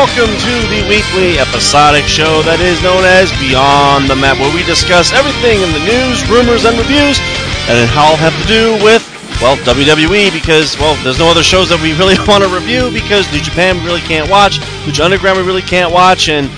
welcome to the weekly episodic show that is known as Beyond the Mat, where we discuss everything in the news, rumors, and reviews and that all have to do with, well, WWE, because, well, there's no other shows that we really want to review because New Japan we really can't watch, Lucha Underground we really can't watch, and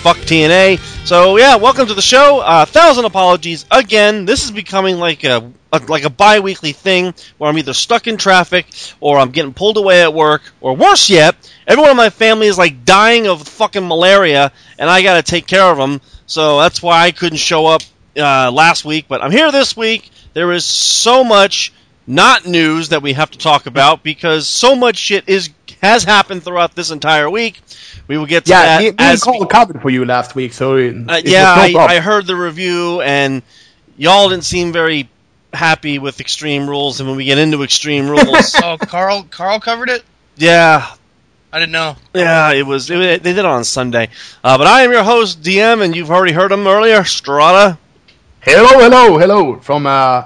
fuck TNA. So yeah, welcome to the show. A uh, thousand apologies again. This is becoming like a, a like a bi-weekly thing where I'm either stuck in traffic or I'm getting pulled away at work, or worse yet, everyone in my family is like dying of fucking malaria, and I got to take care of them. So that's why I couldn't show up uh, last week, but I'm here this week. There is so much not news that we have to talk about because so much shit is has happened throughout this entire week. We will get to yeah, that. Yeah, me, me Cole covered for you last week, so it, uh, yeah, no I, I, heard the review, and y'all didn't seem very happy with Extreme Rules. And when we get into Extreme Rules, oh, Carl, Carl covered it. Yeah, I didn't know. Yeah, it was. It, they did it on Sunday. Uh, but I am your host, DM, and you've already heard him earlier, Strata. Hello, hello, hello from uh,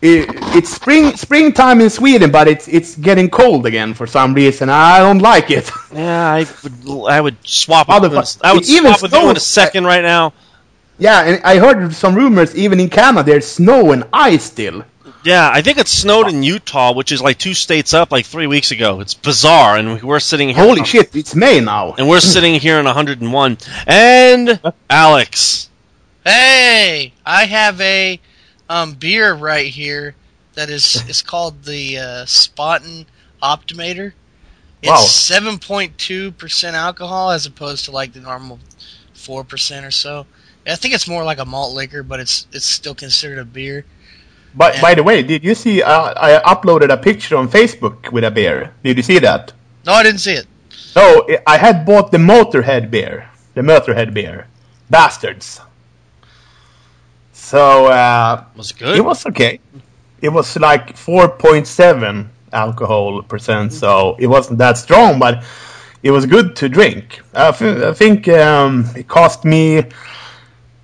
it, it's spring springtime in Sweden, but it's it's getting cold again for some reason. I don't like it. Yeah, I would I would swap. Other, with, I would even swap with you in a second right now. Yeah, and I heard some rumors even in Canada there's snow and ice still. Yeah, I think it snowed in Utah, which is like two states up, like three weeks ago. It's bizarre, and we're sitting here. Holy shit! It's May now, and we're sitting here in 101. And Alex, hey, I have a um, beer right here that is is called the uh, Spaten Optimator. It's seven point two percent alcohol as opposed to like the normal four percent or so. I think it's more like a malt liquor, but it's it's still considered a beer. But and by the way, did you see? Uh, I uploaded a picture on Facebook with a beer. Did you see that? No, I didn't see it. No, I had bought the Motorhead beer. The Motorhead beer. Bastards. So uh, was it good? It was okay. It was like 4.7 alcohol percent, so it wasn't that strong, but it was good to drink. I, I think um, it cost me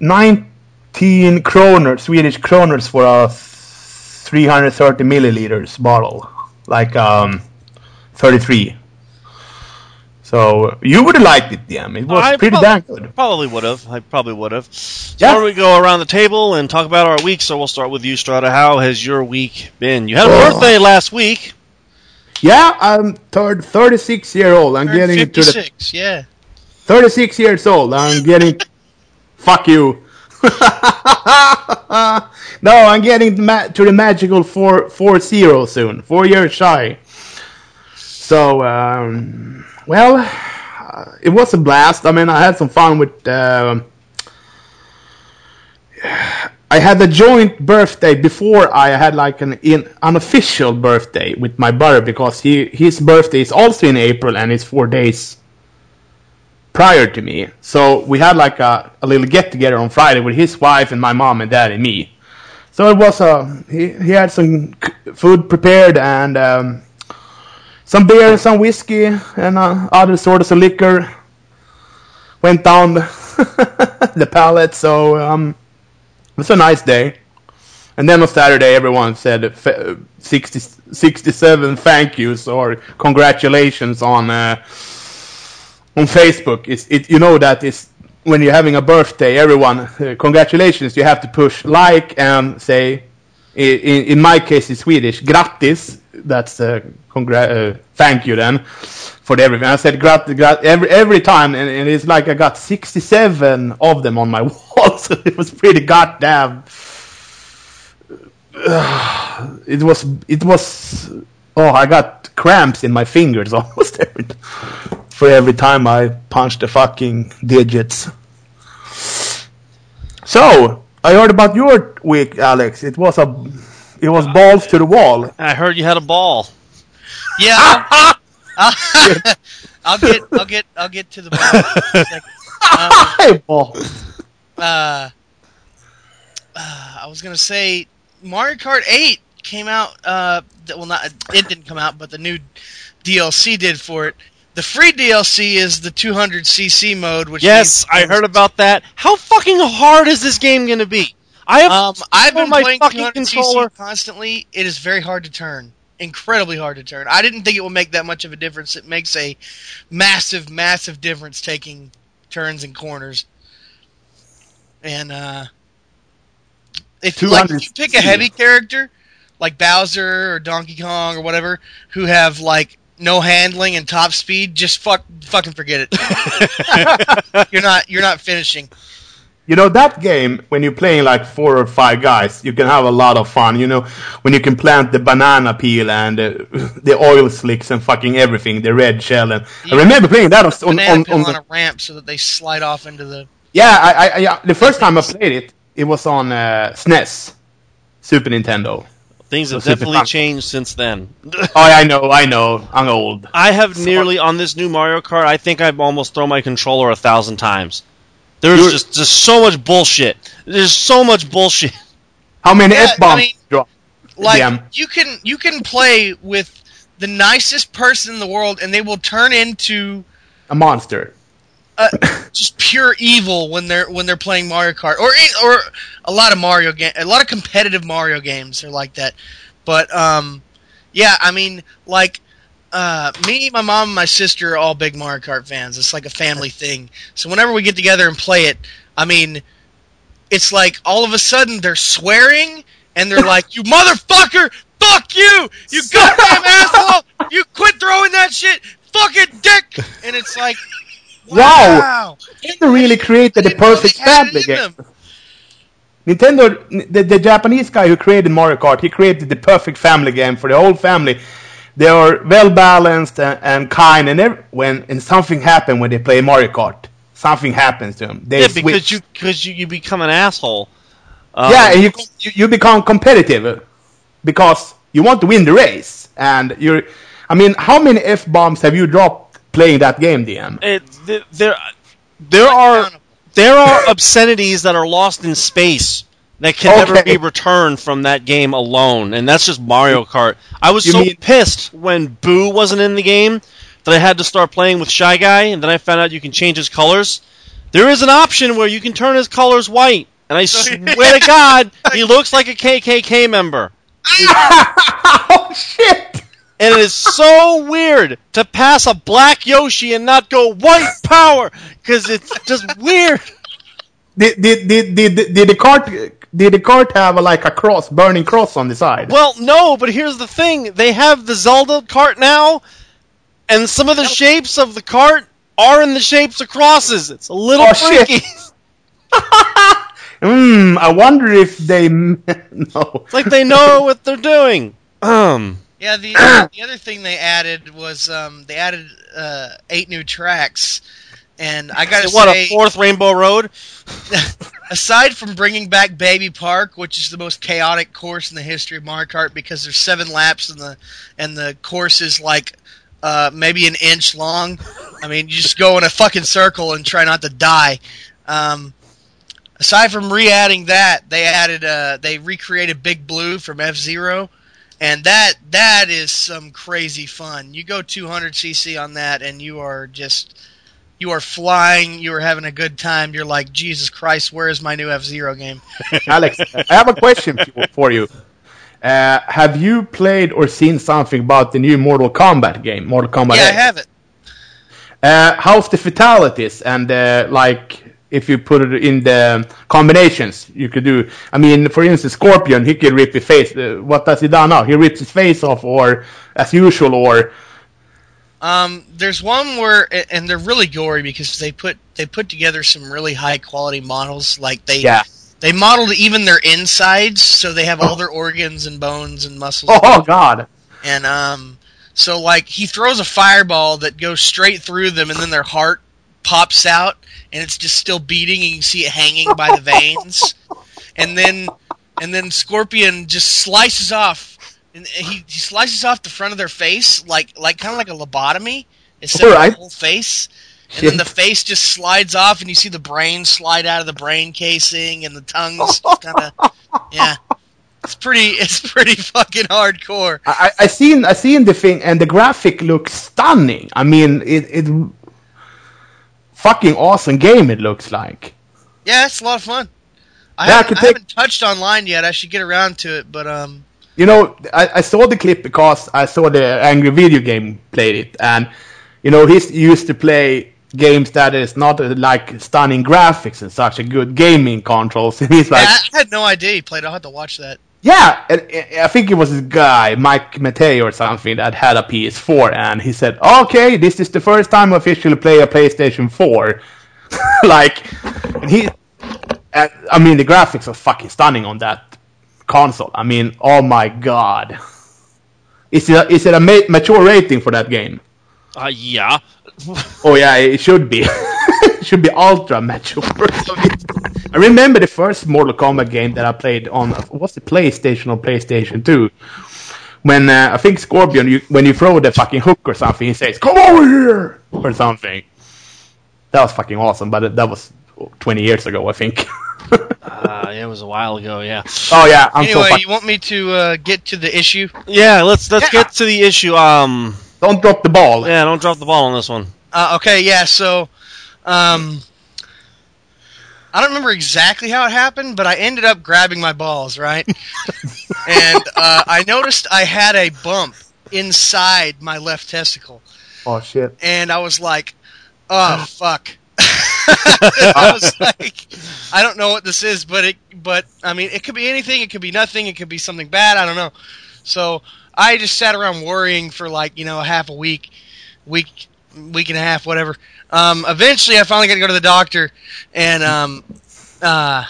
19 kroner, Swedish kroners for a 330 milliliters bottle, like um, 33. So you would have liked it, DM. It was I pretty damn good. Probably would have. I probably would have. So yeah. don't we go around the table and talk about our week? So we'll start with you, Strata. How has your week been? You had a oh. birthday last week. Yeah, I'm third, 36 year old. I'm getting 56, to the yeah. 36 years old. I'm getting. fuck you. no, I'm getting to the magical four four zero soon. Four years shy. So. Um, well, uh, it was a blast. I mean, I had some fun with. Uh, I had a joint birthday before I had like an in, unofficial birthday with my brother because he his birthday is also in April and it's four days prior to me. So we had like a, a little get together on Friday with his wife and my mom and dad and me. So it was a uh, he, he had some food prepared and um, some beer, some whiskey, and uh, other sorts of liquor. Went down the, the pallet, so um, it was a nice day. And then on Saturday, everyone said 60, 67 thank yous or congratulations on uh, on Facebook. It's it you know that it's when you're having a birthday, everyone uh, congratulations. You have to push like and say in, in my case in Swedish, grattis. That's uh, congra- uh, thank you then for everything. I said grat, grat every every time, and, and, it's like I got 67 of them on my wall, so it was pretty goddamn. It was it was oh I got cramps in my fingers almost every for every time I punched the fucking digits. So I heard about your week, Alex. It was a, it was balls to the wall. I heard you had a ball. Yeah. I'll, I'll get, I'll get, I'll get to the ball. Um, uh, uh, I was gonna say Mario Kart 8 came out. Uh, well, not it didn't come out, but the new DLC did for it. The free DLC is the 200cc mode, which yes, I heard about that. How fucking hard is this game going to be? I have um, I've been my playing 200cc controller. constantly. It is very hard to turn. incredibly hard to turn. I didn't think it would make that much of a difference. It makes a massive, massive difference taking turns and corners. And uh, if like if you pick a heavy character like Bowser or Donkey Kong or whatever who have like no handling and top speed, just fuck fucking forget it. you're not you're not finishing. You know that game when you're playing like four or five guys, you can have a lot of fun. You know when you can plant the banana peel and uh, the oil slicks and fucking everything, the red shell. And I remember playing that on on, on, on, on a ramp so that they slide off into the. Yeah, I, I, yeah. The first time I played it, it was on uh, SNES, Super Nintendo. Things have definitely changed since then. oh, I know, I know. I'm old. I have so, nearly on this new Mario Kart. I think I've almost thrown my controller a thousand times. There's just just so much bullshit. There's so much bullshit. How many yeah, f bombs? I mean, drop? Like Damn. you can you can play with the nicest person in the world, and they will turn into a monster. Uh, just pure evil when they're when they're playing Mario Kart, or or a lot of Mario game, a lot of competitive Mario games are like that. But um, yeah, I mean, like uh, me, my mom, and my sister are all big Mario Kart fans. It's like a family thing. So whenever we get together and play it, I mean, it's like all of a sudden they're swearing and they're like, "You motherfucker! Fuck you! You goddamn asshole! You quit throwing that shit! Fucking dick!" And it's like, wow, wow. Nintendo really created the perfect family game. Nintendo, the, the Japanese guy who created Mario Kart, he created the perfect family game for the whole family they are well balanced and, and kind, and every, when and something happens when they play Mario Kart, something happens to them. They yeah, because you because you, you become an asshole. Um, yeah, and you, you become competitive because you want to win the race, and you're. I mean, how many f bombs have you dropped playing that game, DM? It, there, there are there are obscenities that are lost in space that can okay. never be returned from that game alone, and that's just Mario Kart. I was you so mean- pissed when Boo wasn't in the game that I had to start playing with Shy Guy, and then I found out you can change his colors. There is an option where you can turn his colors white, and I swear to God, he looks like a KKK member. oh shit! And it is so weird to pass a black Yoshi and not go white power because it's just weird. Did, did, did, did, did the cart did the cart have a, like a cross, burning cross on the side? Well, no, but here's the thing: they have the Zelda cart now, and some of the shapes of the cart are in the shapes of crosses. It's a little oh, freaky. Hmm. I wonder if they know. It's like they know what they're doing. Um. Yeah, the uh, the other thing they added was um, they added uh, eight new tracks, and I gotta what, say, a fourth Rainbow Road. aside from bringing back Baby Park, which is the most chaotic course in the history of Mario Kart because there's seven laps and the and the course is like uh, maybe an inch long. I mean, you just go in a fucking circle and try not to die. Um, aside from re-adding that, they added uh, they recreated Big Blue from F Zero, and that that is some crazy fun. You go 200 cc on that, and you are just you are flying, you are having a good time. You're like, Jesus Christ, where is my new F Zero game? Alex, I have a question for you. Uh, have you played or seen something about the new Mortal Kombat game, Mortal Kombat? Yeah, 8? I have it. Uh, how's the fatalities and uh, like if you put it in the combinations you could do? I mean, for instance, Scorpion, he can rip his face. Uh, what does he do now? He rips his face off, or as usual, or um, there's one where, and they're really gory because they put they put together some really high quality models. Like they yeah. they modeled even their insides, so they have all their organs and bones and muscles. Oh God! And um, so like he throws a fireball that goes straight through them, and then their heart pops out, and it's just still beating, and you see it hanging by the veins. And then and then Scorpion just slices off and he, he slices off the front of their face like like kind of like a lobotomy instead right. of the whole face. And Shit. then the face just slides off, and you see the brain slide out of the brain casing, and the tongue's kind of yeah. It's pretty. It's pretty fucking hardcore. I, I seen I seen the thing, and the graphic looks stunning. I mean, it it fucking awesome game. It looks like. Yeah, it's a lot of fun. I, yeah, haven't, I, I haven't touched online yet. I should get around to it, but um, you know, I, I saw the clip because I saw the Angry Video Game played it, and you know, he's used to play games that is not uh, like stunning graphics and such a good gaming controls. And he's like, Yeah, I had no idea he played. I'll have to watch that. Yeah, and, and I think it was this guy, Mike Matei or something, that had a PS4, and he said, "Okay, this is the first time I officially play a PlayStation 4." like, and he, and, I mean, the graphics are fucking stunning on that console. I mean, oh my god, is it a, is it a ma- mature rating for that game? Uh, yeah. Oh yeah, it should be. it should be ultra mature. I remember the first Mortal Kombat game that I played on what's the PlayStation or PlayStation 2. When uh, I think Scorpion, you, when you throw the fucking hook or something, he says "Come over here" or something. That was fucking awesome, but that was 20 years ago, I think. Uh, it was a while ago. Yeah. oh yeah, I'm anyway, fuck- you want me to uh, get to the issue? Yeah. Let's let's Yeah. get to the issue. Um. Don't drop the ball. Yeah. Don't drop the ball on this one. Uh, okay, yeah. So, um, I don't remember exactly how it happened, but I ended up grabbing my balls, right? and uh, I noticed I had a bump inside my left testicle, Oh shit. and I was like, "Oh fuck." I was like, I don't know what this is, but it, but I mean, it could be anything. It could be nothing. It could be something bad. I don't know. So I just sat around worrying for like you know half a week, week, week and a half, whatever. Um, eventually, I finally got to go to the doctor, and um, uh,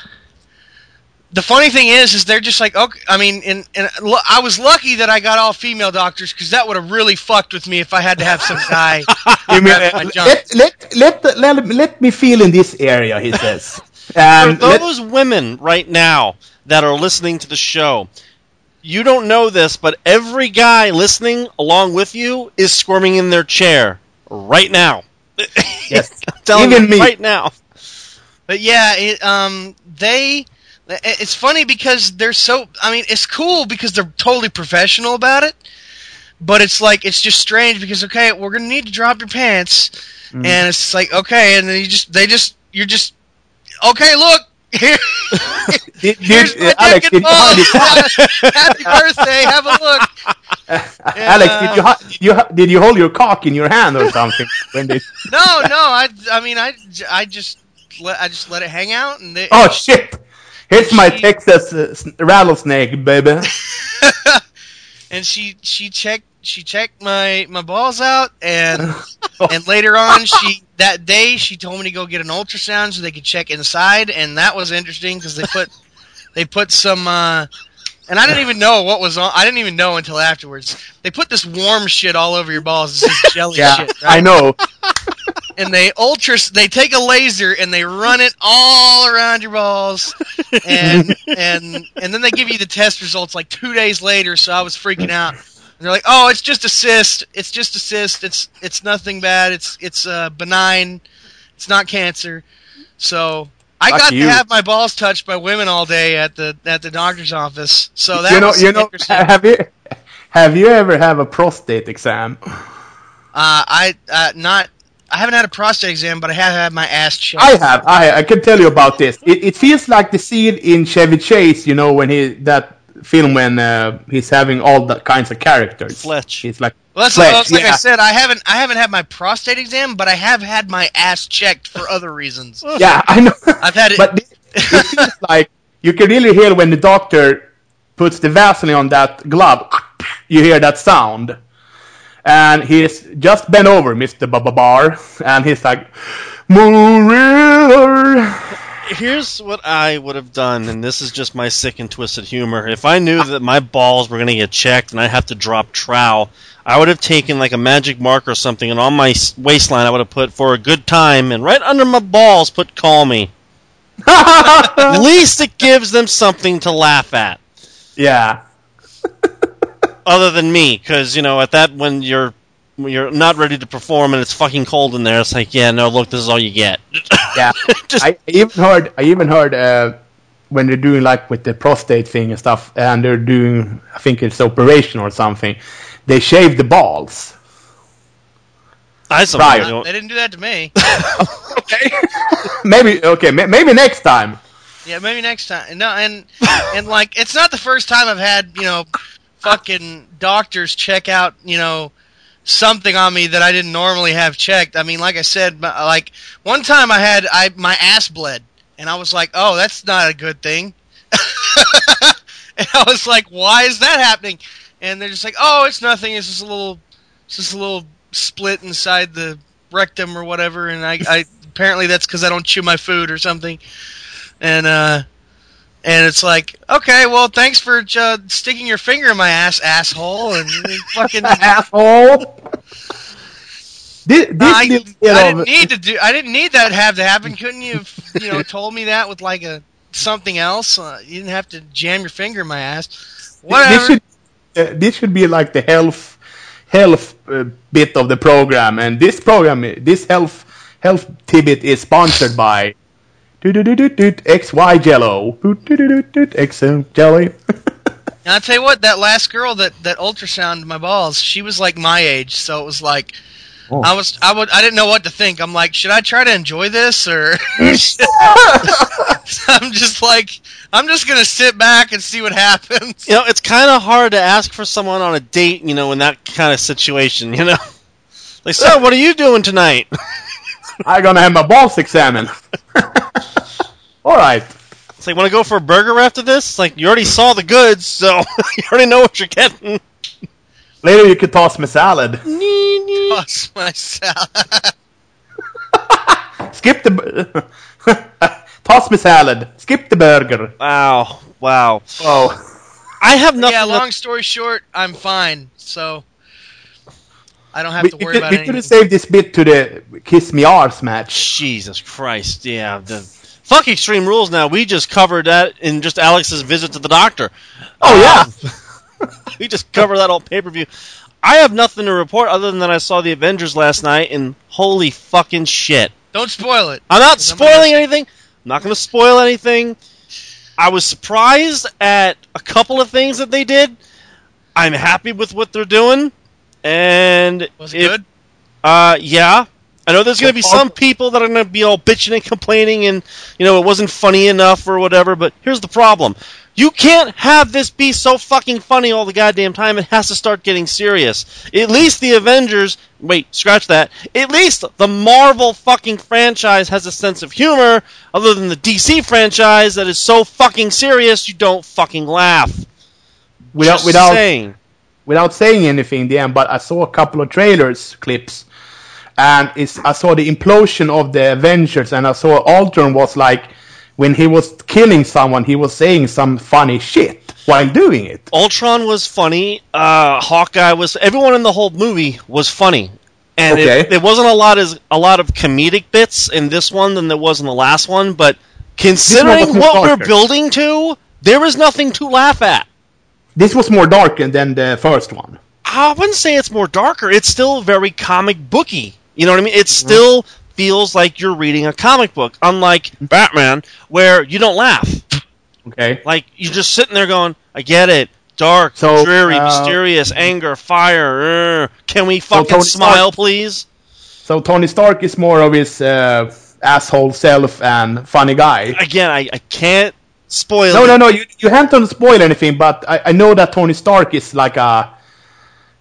the funny thing is, is they're just like, okay. I mean, and, and lo- I was lucky that I got all female doctors because that would have really fucked with me if I had to have some guy. You mean, grab my uh, junk. let, let, let, let, let me feel in this area, he says. For And let- those women right now that are listening to the show, you don't know this, but every guy listening along with you is squirming in their chair right now. Yes. Telling Even me. right now. But yeah, it, um, they. It's funny because they're so. I mean, it's cool because they're totally professional about it. But it's like it's just strange because okay, we're gonna need to drop your pants, Mm. and it's like okay, and then you just they just you're just okay. Look here. Here's my Alex, did you. Happy birthday! Have a look. Alex, did you, did you did you hold your cock in your hand or something when they? No, no. I, I mean, I, I just, let, I just let it hang out, and they, Oh shit! Here's my Texas uh, rattlesnake, baby. and she she checked she checked my my balls out and and later on she that day she told me to go get an ultrasound so they could check inside and that was interesting because they put they put some uh and I didn't even know what was on. I didn't even know until afterwards. They put this warm shit all over your balls. This is jelly Yeah, shit, right? I know. and they ultra they take a laser and they run it all around your balls and and and then they give you the test results like two days later so i was freaking out they're like oh it's just a cyst it's just a cyst it's it's nothing bad it's it's uh, benign it's not cancer so i Fuck got you. to have my balls touched by women all day at the at the doctor's office so that you know, you know. Have you have you ever have a prostate exam? uh, i uh, not i haven't had a prostate exam but i have had my ass checked I have. I I can tell you about this. It, it feels like the scene in Chevy Chase. You know when he that film when uh, he's having all the kinds of characters. Fletch. He's like Well, that's, Fletch, well, that's like I said. I haven't I haven't had my prostate exam, but I have had my ass checked for other reasons. yeah, I know. I've had it. but it, it feels like you can really hear when the doctor puts the Vaseline on that glove. You hear that sound, and he's just bent over, Mister Babar, and he's like, "Moon River." Here's what I would have done, and this is just my sick and twisted humor. If I knew that my balls were going to get checked and I'd have to drop trow, I would have taken like a magic marker or something, and on my waistline I would have put for a good time, and right under my balls put call me. At least it gives them something to laugh at, yeah. other than me, because you know at that when you're you're not ready to perform and it's fucking cold in there, it's like yeah, no, look, this is all you get. Yeah, Just- I even heard. I even heard uh, when they're doing like with the prostate thing and stuff, and they're doing. I think it's operation or something. They shave the balls. I suppose. Right. they didn't do that to me. Okay. maybe okay. ma- Maybe next time. Yeah, maybe next time. No, and and like it's not the first time I've had you know fucking doctors check out, you know, something on me that I didn't normally have checked. I mean, like I said, like one time I had I my ass bled, and I was like, oh, that's not a good thing. and I was like, why is that happening? And they're just like, oh, it's nothing. It's just a little, it's just a little split inside the rectum or whatever. And I, I apparently that's because I don't chew my food or something. And uh, and it's like, okay, well, thanks for uh, sticking your finger in my ass, asshole, and fucking asshole. This, this I, I didn't need to do. I didn't need that to have to happen. Couldn't you, have, you know, told me that with like a something else? Uh, you didn't have to jam your finger in my ass. Whatever. This should, uh, this should be like the health health uh, bit of the program, and this program, this health health tidbit is sponsored by XY Jello. XM Jelly. and I'll tell you what, that last girl that, that ultrasounded my balls, she was like my age, so it was like oh. I was I would I didn't know what to think. I'm like, should I try to enjoy this or I'm just like I'm just gonna sit back and see what happens. You know, it's kind of hard to ask for someone on a date, you know, in that kind of situation. You know, like, so what are you doing tonight? I'm gonna have my balls examined. All right. It's like, want to go for a burger after this? It's like, you already saw the goods, so you already know what you're getting. Later, you could toss my salad. toss my salad. Skip the. toss my salad. Skip the burger. Wow. Wow. Oh. I have nothing. Yeah, long story short, I'm fine, so. I don't have we, to worry we about it. We could have saved this bit to the Kiss Me Arse match. Jesus Christ, yeah. The fuck Extreme Rules now. We just covered that in just Alex's visit to the doctor. Oh, yeah. Um, we just covered that whole pay per view. I have nothing to report other than that I saw the Avengers last night and holy fucking shit. Don't spoil it. I'm not spoiling I'm anything. I'm not going to spoil anything. I was surprised at a couple of things that they did. I'm happy with what they're doing. And was it, it good? Uh, yeah. I know there's going to be some people that are going to be all bitching and complaining, and you know it wasn't funny enough or whatever. But here's the problem: you can't have this be so fucking funny all the goddamn time. It has to start getting serious. At least the Avengers. Wait, scratch that. At least the Marvel fucking franchise has a sense of humor, other than the DC franchise that is so fucking serious you don't fucking laugh. Without Just without saying without saying anything, in the end, but I saw a couple of trailers clips, and I saw the implosion of the Avengers, and I saw Ultron was like when he was killing someone, he was saying some funny shit while doing it. Ultron was funny. Uh, Hawkeye was. Everyone in the whole movie was funny, and okay. it, there wasn't a lot as a lot of comedic bits in this one than there was in the last one. But considering what we're building to, there is nothing to laugh at. This was more dark than the first one. I wouldn't say it's more darker. It's still very comic booky. You know what I mean? It mm-hmm. still feels like you're reading a comic book, unlike Batman, where you don't laugh. Okay. Like you're just sitting there going, "I get it. Dark, so, dreary, uh, mysterious, anger, fire. Uh, can we fucking so smile, Stark, please?" So Tony Stark is more of his uh, asshole self and funny guy. Again, I, I can't spoil. No, it. no, no. You you haven't spoil anything, but I, I know that Tony Stark is like a.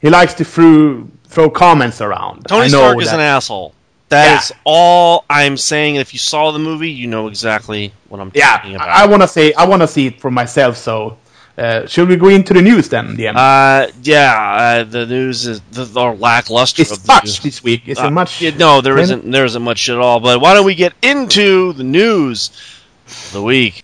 He likes to throw throw comments around. Tony Stark is an asshole. That yeah. is all I'm saying. If you saw the movie, you know exactly what I'm yeah, talking about. I want to say I want to see it for myself. So, uh, should we go into the news then? Yeah. Uh, yeah. Uh, the news is the, the lackluster. It's much this week. Is uh, it much? Yeah, no, there isn't. There isn't much at all. But why don't we get into the news of the week?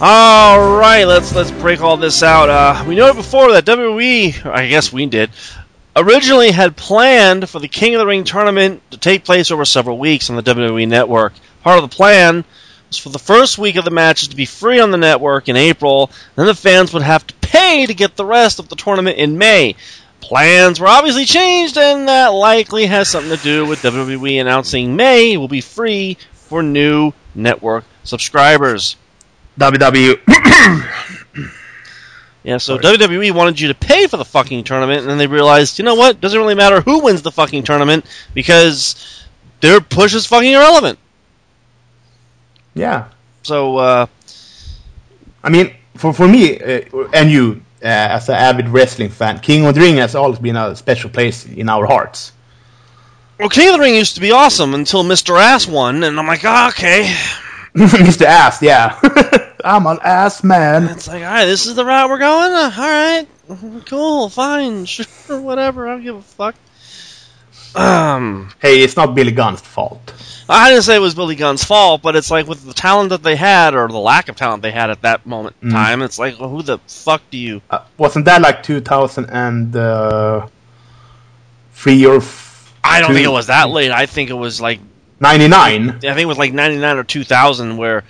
All right, let's let's break all this out. Uh, we know before that WWE, I guess we did, originally had planned for the King of the Ring tournament to take place over several weeks on the WWE network. Part of the plan was for the first week of the matches to be free on the network in April, then the fans would have to pay to get the rest of the tournament in May. Plans were obviously changed, and that likely has something to do with WWE announcing May will be free for new network subscribers. WWE. yeah, so Sorry. WWE wanted you to pay for the fucking tournament, and then they realized, you know what? Doesn't really matter who wins the fucking tournament because their push is fucking irrelevant. Yeah. So, uh, I mean, for for me uh, and you uh, as an avid wrestling fan, King of the Ring has always been a special place in our hearts. well, King of the Ring used to be awesome until Mr. Ass won, and I'm like, oh, okay. Mr. Ass, yeah. I'm an ass man. It's like, all right, this is the route we're going. Uh, all right, cool, fine, sure, whatever. I don't give a fuck. Um, Hey, it's not Billy Gunn's fault. I didn't say it was Billy Gunn's fault, but it's like with the talent that they had, or the lack of talent they had at that moment in Mm. time, it's like, well, who the fuck do you? Uh, wasn't that like 2003 or f- I don't two- think it was that late. I think it was like 99? I think it was like 99 or 2000 where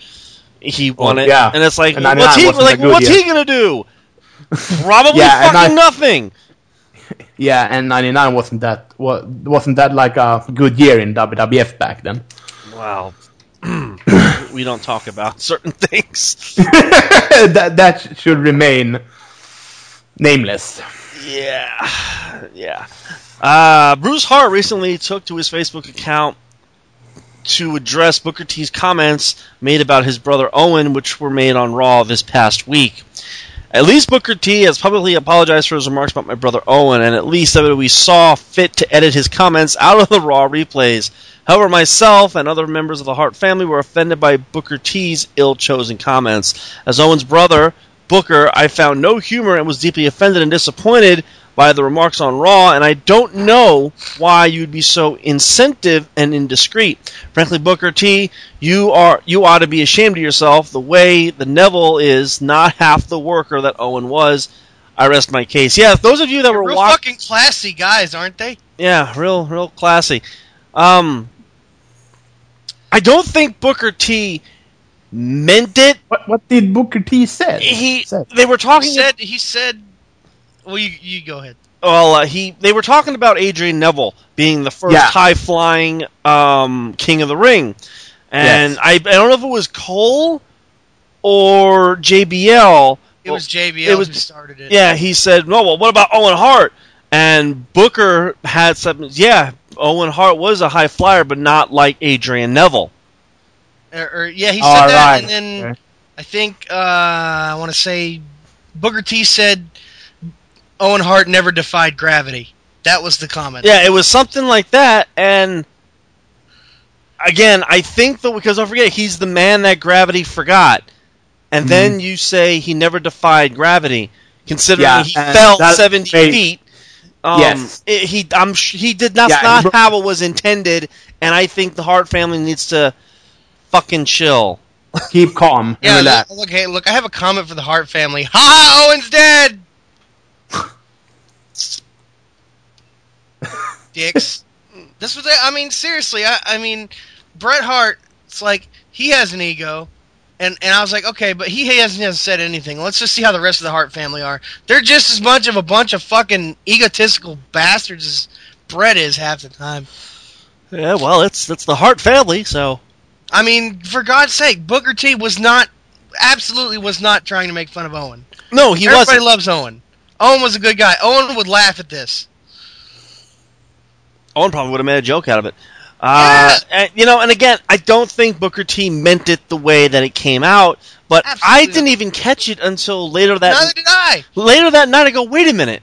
he won it. yeah. And it's like, And what's he like? good What's he gonna do? Probably Yeah, fucking I- nothing. Yeah, and 99 wasn't that wa- wasn't that like a good year in WWF back then? Wow. we don't talk about certain things. that that should remain nameless. Yeah, yeah. Uh, Bruce Hart recently took to his Facebook account to address Booker T's comments made about his brother Owen, which were made on Raw this past week. At least Booker T has publicly apologized for his remarks about my brother Owen, and at least we saw fit to edit his comments out of the Raw replays. However, myself and other members of the Hart family were offended by Booker T's ill-chosen comments. As Owen's brother, Booker, I found no humor and was deeply offended and disappointed by the remarks on Raw, and I don't know why you'd be so insensitive and indiscreet. Frankly, Booker T, you are you ought to be ashamed of yourself. The way the Neville is not half the worker that Owen was. I rest my case. Yeah, those of you that were Real watching, fucking classy guys, aren't they? yeah, real real classy. Um, I don't think Booker T meant it. What what did Booker T say? He said? they were He talking. said. He said. Well, you, you go ahead. Well, uh, he they were talking about Adrian Neville being the first Yeah. high flying um, King of the Ring, and Yes. I I don't know if it was Cole or JBL. It was JBL it was- who started it. Yeah, he said, "No, well, what about Owen Hart?" And Booker had something. Yeah, Owen Hart was a high flyer, but not like Adrian Neville. Or, or- yeah, he said All that, right. and then Okay. I think uh, I want to say Booker T said Owen Hart never defied gravity. That was the comment. Yeah, it was something like that, and again, I think that because don't forget, he's the man that gravity forgot, and then you say he never defied gravity, considering Yeah, he fell seventy made- feet. Um, Yes. it- he I'm he did not Yeah, not and- how it was intended, and I think the Hart family needs to fucking chill. Keep calm and Yeah, relax. look, look, hey, look, I have a comment for the Hart family. Ha ha, Owen's dead! Dicks. This was, I mean, seriously, I, I mean, Bret Hart, it's like, he has an ego, and, and I was like, okay, but he hasn't, hasn't said anything. Let's just see how the rest of the Hart family are. They're just as much of a bunch of fucking egotistical bastards as Bret is half the time. Yeah, well, it's it's the Hart family, so I mean, for God's sake, Booker T was not, absolutely was not trying to make fun of Owen. no, he Everybody wasn't. loves Owen. Owen was a good guy. Owen would laugh at this. Owen probably would have made a joke out of it. Uh, and, you know, and again, I don't think Booker T meant it the way that it came out, but I didn't even catch it until later that Neither did I. later that night. I go, wait a minute,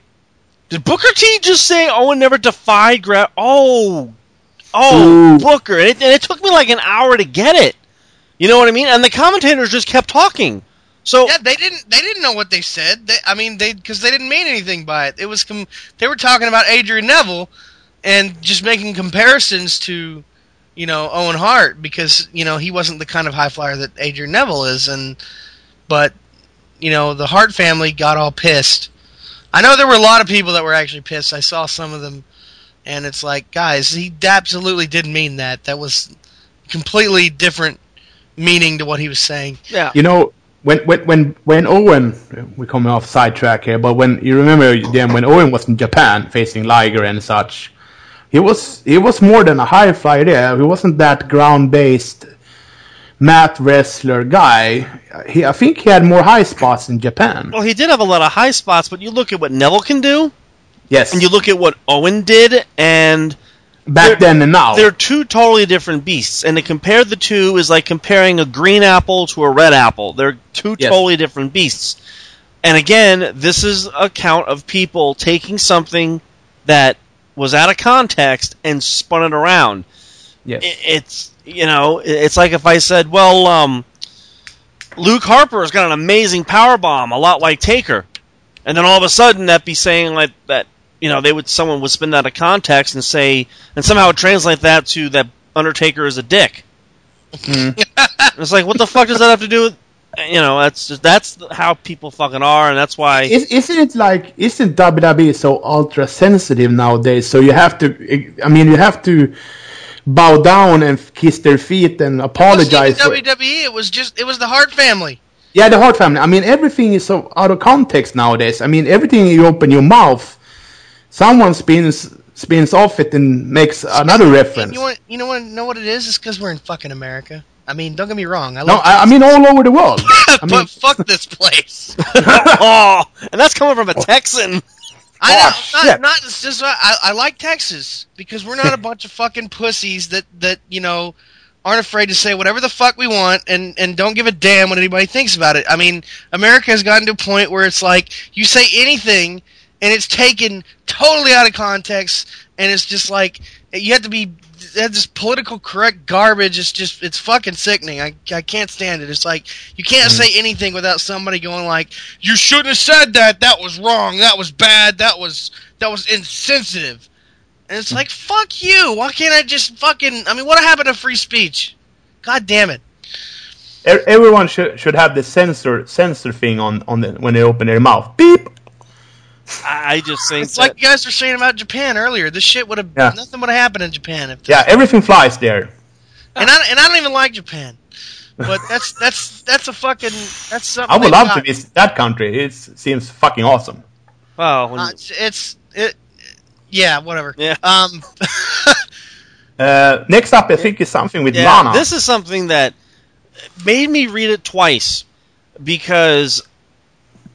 did Booker T just say Owen never defied gra Oh, oh, Ooh. Booker, and it, and it took me like an hour to get it. You know what I mean? And the commentators just kept talking. So Yeah, they didn't. They didn't know what they said. They, I mean, they because they didn't mean anything by it. It was com- they were talking about Adrian Neville and just making comparisons to, you know, Owen Hart because you know he wasn't the kind of high flyer that Adrian Neville is, and but you know the Hart family got all pissed. I know there were a lot of people that were actually pissed. I saw some of them, and it's like, guys, he absolutely didn't mean that. That was completely different meaning to what he was saying. yeah, You know, when when when when Owen, we're coming off sidetrack here, but when you remember then when Owen was in Japan facing Liger and such, he was he was more than a high flyer there. He wasn't that ground based mat wrestler guy. He I think he had more high spots in Japan. well, he did have a lot of high spots, but you look at what Neville can do. Yes. and you look at what Owen did, and back then and now. They're two totally different beasts, and to compare the two is like comparing a green apple to a red apple. They're two Yes. totally different beasts. And again, this is a count of people taking something that was out of context and spun it around. yes. It's you know, it's like if I said, well, um, Luke Harper has got an amazing power bomb, a lot like Taker, and then all of a sudden that be saying like that, you know, they would someone would spin that out of context and say, and somehow translate that to that Undertaker is a dick. it's like, what the fuck does that have to do with? You know, that's just, that's how people fucking are, and that's why. Is, isn't it like isn't WWE so ultra sensitive nowadays? So you have to, I mean, you have to bow down and kiss their feet and It apologize. wasn't For, WWE. It was just it was the Hart family. yeah, the Hart family. I mean, everything is so out of context nowadays. I mean, everything you open your mouth, someone spins spins off it and makes another reference. You want you know what know what it is? It's because we're in fucking America. I mean, don't get me wrong. I no, love I, I mean all over the world. I but mean, fuck this place. oh, and that's coming from a oh. Texan. I know, Oh, not, not it's just I, I like Texas because we're not a bunch of fucking pussies that that you know aren't afraid to say whatever the fuck we want and and don't give a damn what anybody thinks about it. I mean, America has gotten to a point where it's like you say anything and it's taken totally out of context and it's just like you have to be that this political correct garbage is just it's fucking sickening. I I can't stand it. It's like you can't mm. say anything without somebody going like you shouldn't have said that. That was wrong. That was bad. That was that was insensitive. And it's mm. like fuck you. Why can't I just fucking I mean what happened to free speech? God damn it. everyone should should have the censor censor thing on on the, when they open their mouth. Beep. I I just think It's that, like you guys were saying about Japan earlier. This shit would have Yeah. nothing would have happened in Japan if Yeah, everything flies there. and I and I don't even like Japan. But that's that's that's a fucking that's something I would love got. to visit that country. It seems fucking awesome. well, Uh, it's, it's it yeah, whatever. Yeah. Um Uh, next up, I think is something with Yeah, Lana. this is something that made me read it twice because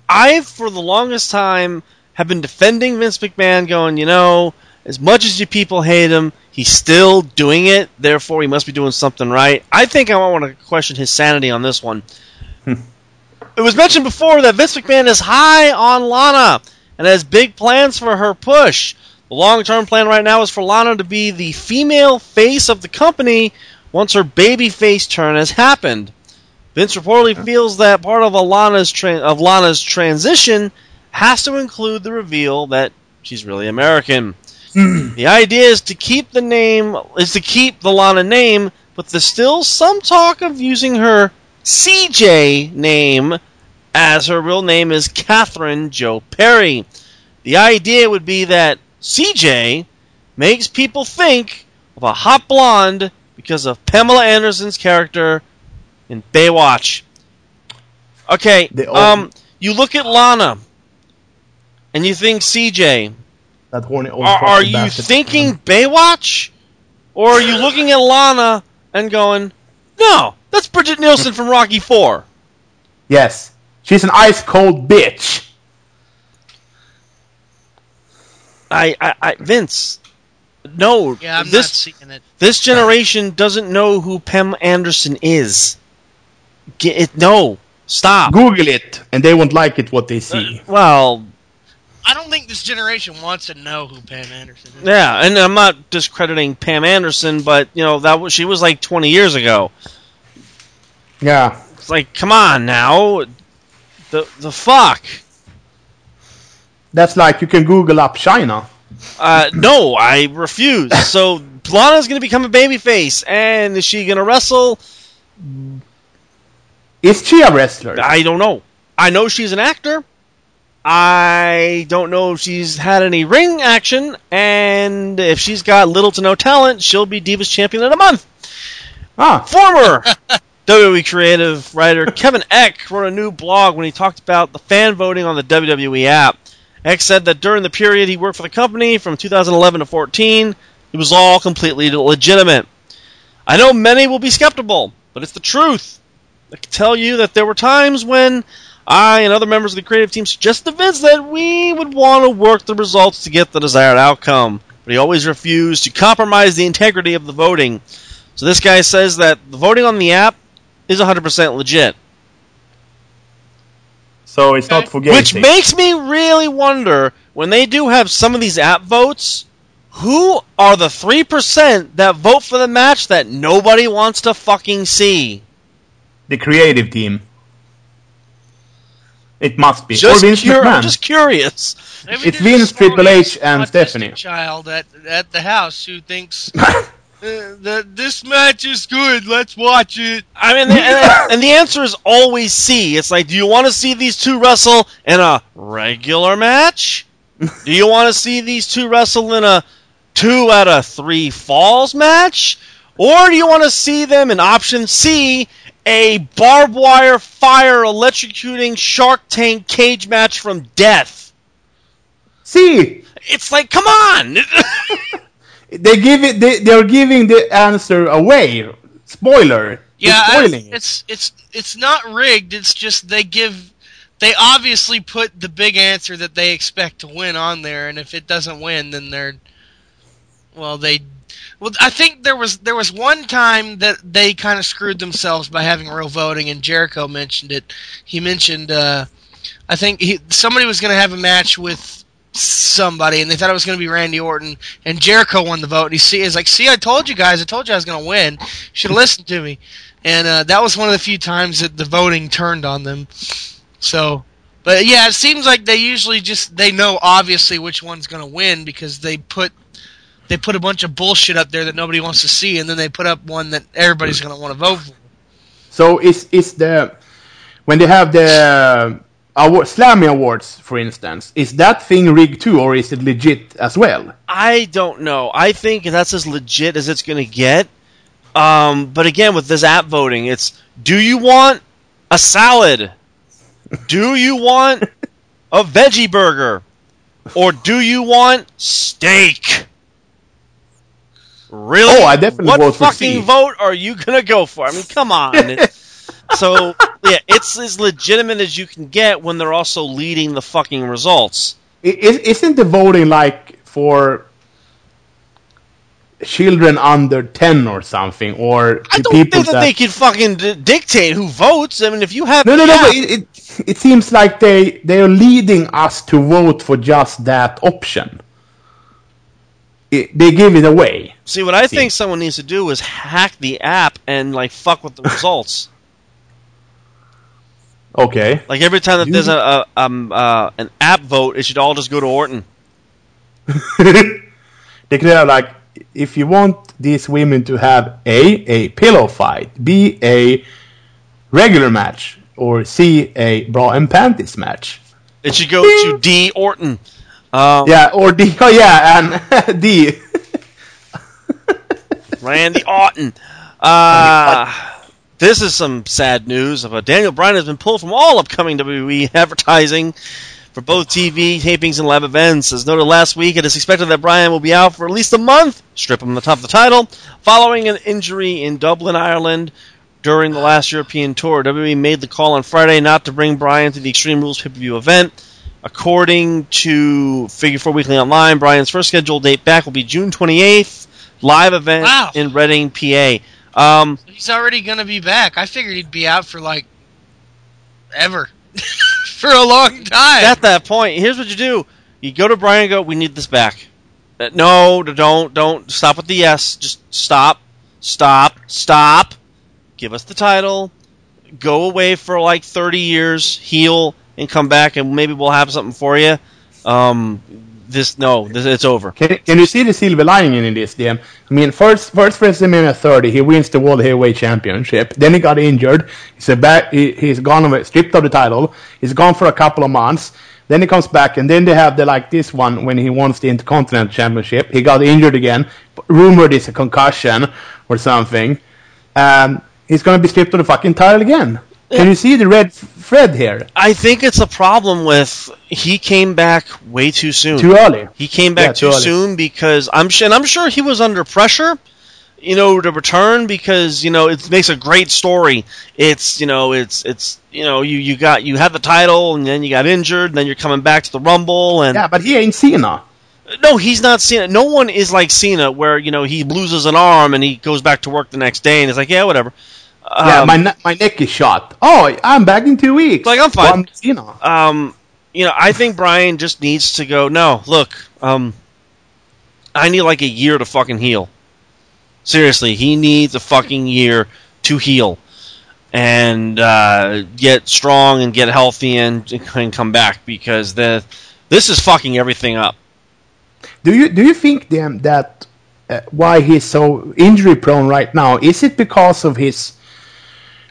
I, for the longest time, have been defending Vince McMahon, going, you know, as much as you people hate him, he's still doing it. Therefore, he must be doing something right. I think I want to question his sanity on this one. Hmm. it was mentioned before that Vince McMahon is high on Lana and has big plans for her push. The long term plan right now is for Lana to be the female face of the company once her baby face turn has happened. Vince reportedly feels that part of Lana's tra- of Lana's transition has to include the reveal that she's really American. the idea is to keep the name is to keep the Lana name, but there's still some talk of using her CJ name as her real name is Catherine Joy Perry. The idea would be that CJ makes people think of a hot blonde because of Pamela Anderson's character in Baywatch. Okay, um, you look at Lana and you think CJ. that horny old Are, are you bastard. thinking Baywatch? Or are you looking at Lana and going, no, that's Brigitte Nielsen from Rocky 4? Yes, she's an ice cold bitch. I, I, I Vince, no. yeah, I'm this not seeing it. this generation doesn't know who Pam Anderson is. Get it? No, stop. Google it, and they won't like it what they see. Uh, well, I don't think this generation wants to know who Pam Anderson is. yeah, and I'm not discrediting Pam Anderson, but you know that was, she was like 20 years ago. Yeah, It's like, come on now, the the fuck. that's like you can Google up China. Uh, no, I refuse. So Lana's gonna become a babyface, and is she gonna wrestle? Is she a wrestler? I don't know. I know she's an actor. I don't know if she's had any ring action, and if she's got little to no talent, she'll be Divas Champion in a month. Ah, Former WWE creative writer Kevin Eck wrote a new blog when he talked about the fan voting on the WWE app. Eck said that during the period he worked for the company from 2011 to 14, it was all completely legitimate. I know many will be skeptical, but it's the truth. I can tell you that there were times when I and other members of the creative team suggested to Vince that we would want to work the results to get the desired outcome. but he always refused to compromise the integrity of the voting. So this guy says that the voting on the app is 100% legit. So it's not for Which makes me really wonder when they do have some of these app votes, who are the 3% that vote for the match that nobody wants to fucking see? The creative team. It must be. Just, cur- I'm just curious. Maybe It's Vince, Triple H, and Stephanie. child at at the house who thinks uh, that this match is good. Let's watch it. I mean, and, and the answer is always C. It's like, do you want to see these two wrestle in a regular match? do you want to see these two wrestle in a two out of three falls match? Or do you want to see them in option C, a barbed wire fire electrocuting shark tank cage match from death? See, It's like, come on! they give it. They, they're giving the answer away. Spoiler. Yeah, They're I- spoiling it's it's it's not rigged. It's just they give. They obviously put the big answer that they expect to win on there, and if it doesn't win, then they're well, they. Well, I think there was there was one time that they kind of screwed themselves by having real voting, and Jericho mentioned it. He mentioned, uh, I think he, somebody was going to have a match with somebody, and they thought it was going to be Randy Orton, and Jericho won the vote. And he see, he's like, "See, I told you guys. I told you I was going to win. Should have listened to me." And uh, that was one of the few times that the voting turned on them. So, but yeah, it seems like they usually just they know obviously which one's going to win because they put they put a bunch of bullshit up there that nobody wants to see, and then they put up one that everybody's going to want to vote for. So it's is the when they have the award, Slammy Awards, for instance, is that thing rigged too, or is it legit as well? I don't know. I think that's as legit as it's going to get. Um, but again, with this app voting, it's do you want a salad? Do you want a veggie burger? Or do you want steak? Really? Oh, I definitely what vote for fucking C. vote are you gonna go for? I mean, come on. so yeah, it's as legitimate as you can get when they're also leading the fucking results. I- is- Isn't the voting like for children under ten or something, or I don't people think that, they can fucking d- dictate who votes. I mean, if you have No, no, no. But it, it it seems like they they are leading us to vote for just that option. It, they give it away. see what I see. think someone needs to do is hack the app and like fuck with the results. Okay. Like every time that You- there's a, a um uh, an app vote, it should all just go to Orton. they could have like if you want these women to have a a pillow fight, b a regular match, or c a bra and panties match. It should go to D Orton. Um, Yeah, or d oh yeah, and d. Randy Orton. Uh, this is some sad news. Of Daniel Bryan has been pulled from all upcoming WWE advertising for both TV tapings and live events. As noted last week, it is expected that Bryan will be out for at least a month, strip him the top of the title, following an injury in Dublin, Ireland. During the last European tour, WWE made the call on Friday not to bring Bryan to the Extreme Rules pay-per-view event. According to Figure 4 Weekly Online, Bryan's first scheduled date back will be June 28th, live event Wow. in Reading, PA. Um, He's already going to be back. I figured he'd be out for like ever, for a long time. at that point, here's what you do: you go to Bryan and go, "We need this back." Uh, no, don't, don't stop with the yes. Just stop, stop, stop. Give us the title. Go away for like 30 years, heal, and come back, and maybe we'll have something for you. Um, this no, this, it's over. Can, can you see the silver lining in this, DM? I mean, first, first for WrestleMania 30, he wins the World Heavyweight Championship. Then he got injured. He's a back. He, he's gone stripped of the title. He's gone for a couple of months. Then he comes back, and then they have the like this one when he wants the Intercontinental Championship. He got injured again. Rumored it's a concussion or something. Um, he's gonna be stripped of the fucking title again. Can you see the red thread here? I think it's a problem with he came back way too soon. Too early. He came back Yeah, too too soon because I'm sure, and I'm sure he was under pressure, you know, to return because you know it makes a great story. It's you know it's it's you know you you got you had the title and then you got injured and then you're coming back to the Rumble and Yeah, but he ain't Cena. No, he's not Cena. No one is like Cena, where you know he loses an arm and he goes back to work the next day and it's like, yeah, whatever. Yeah, Um, my ne- my neck is shot. Oh, I'm back in two weeks. Like, I'm fine. Well, I'm Cena. um, you know, I think Bryan just needs to go. No, look, um, I need like a year to fucking heal. Seriously, he needs a fucking year to heal and uh, get strong and get healthy and, and come back because the this is fucking everything up. Do you do you think then that uh, why he's so injury prone right now is it because of his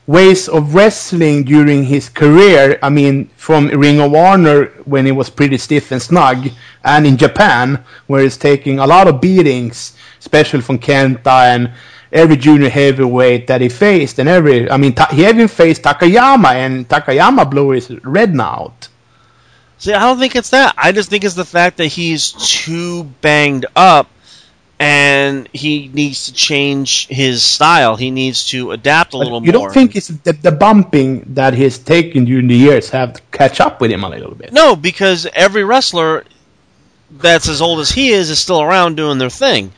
ways of wrestling during his career? I mean, from Ring of Honor when he was pretty stiff and snug, and in Japan where he's taking a lot of beatings, especially from Kenta and every junior heavyweight that he faced, and every I mean ta- he even faced Takayama, and Takayama blew his retina out. See, I don't think it's that. I just think it's the fact that he's too banged up and he needs to change his style. He needs to adapt a little you more. You don't think it's the, the bumping that he's taken during the years have to catch up with him a little bit? No, because every wrestler that's as old as he is is still around doing their thing.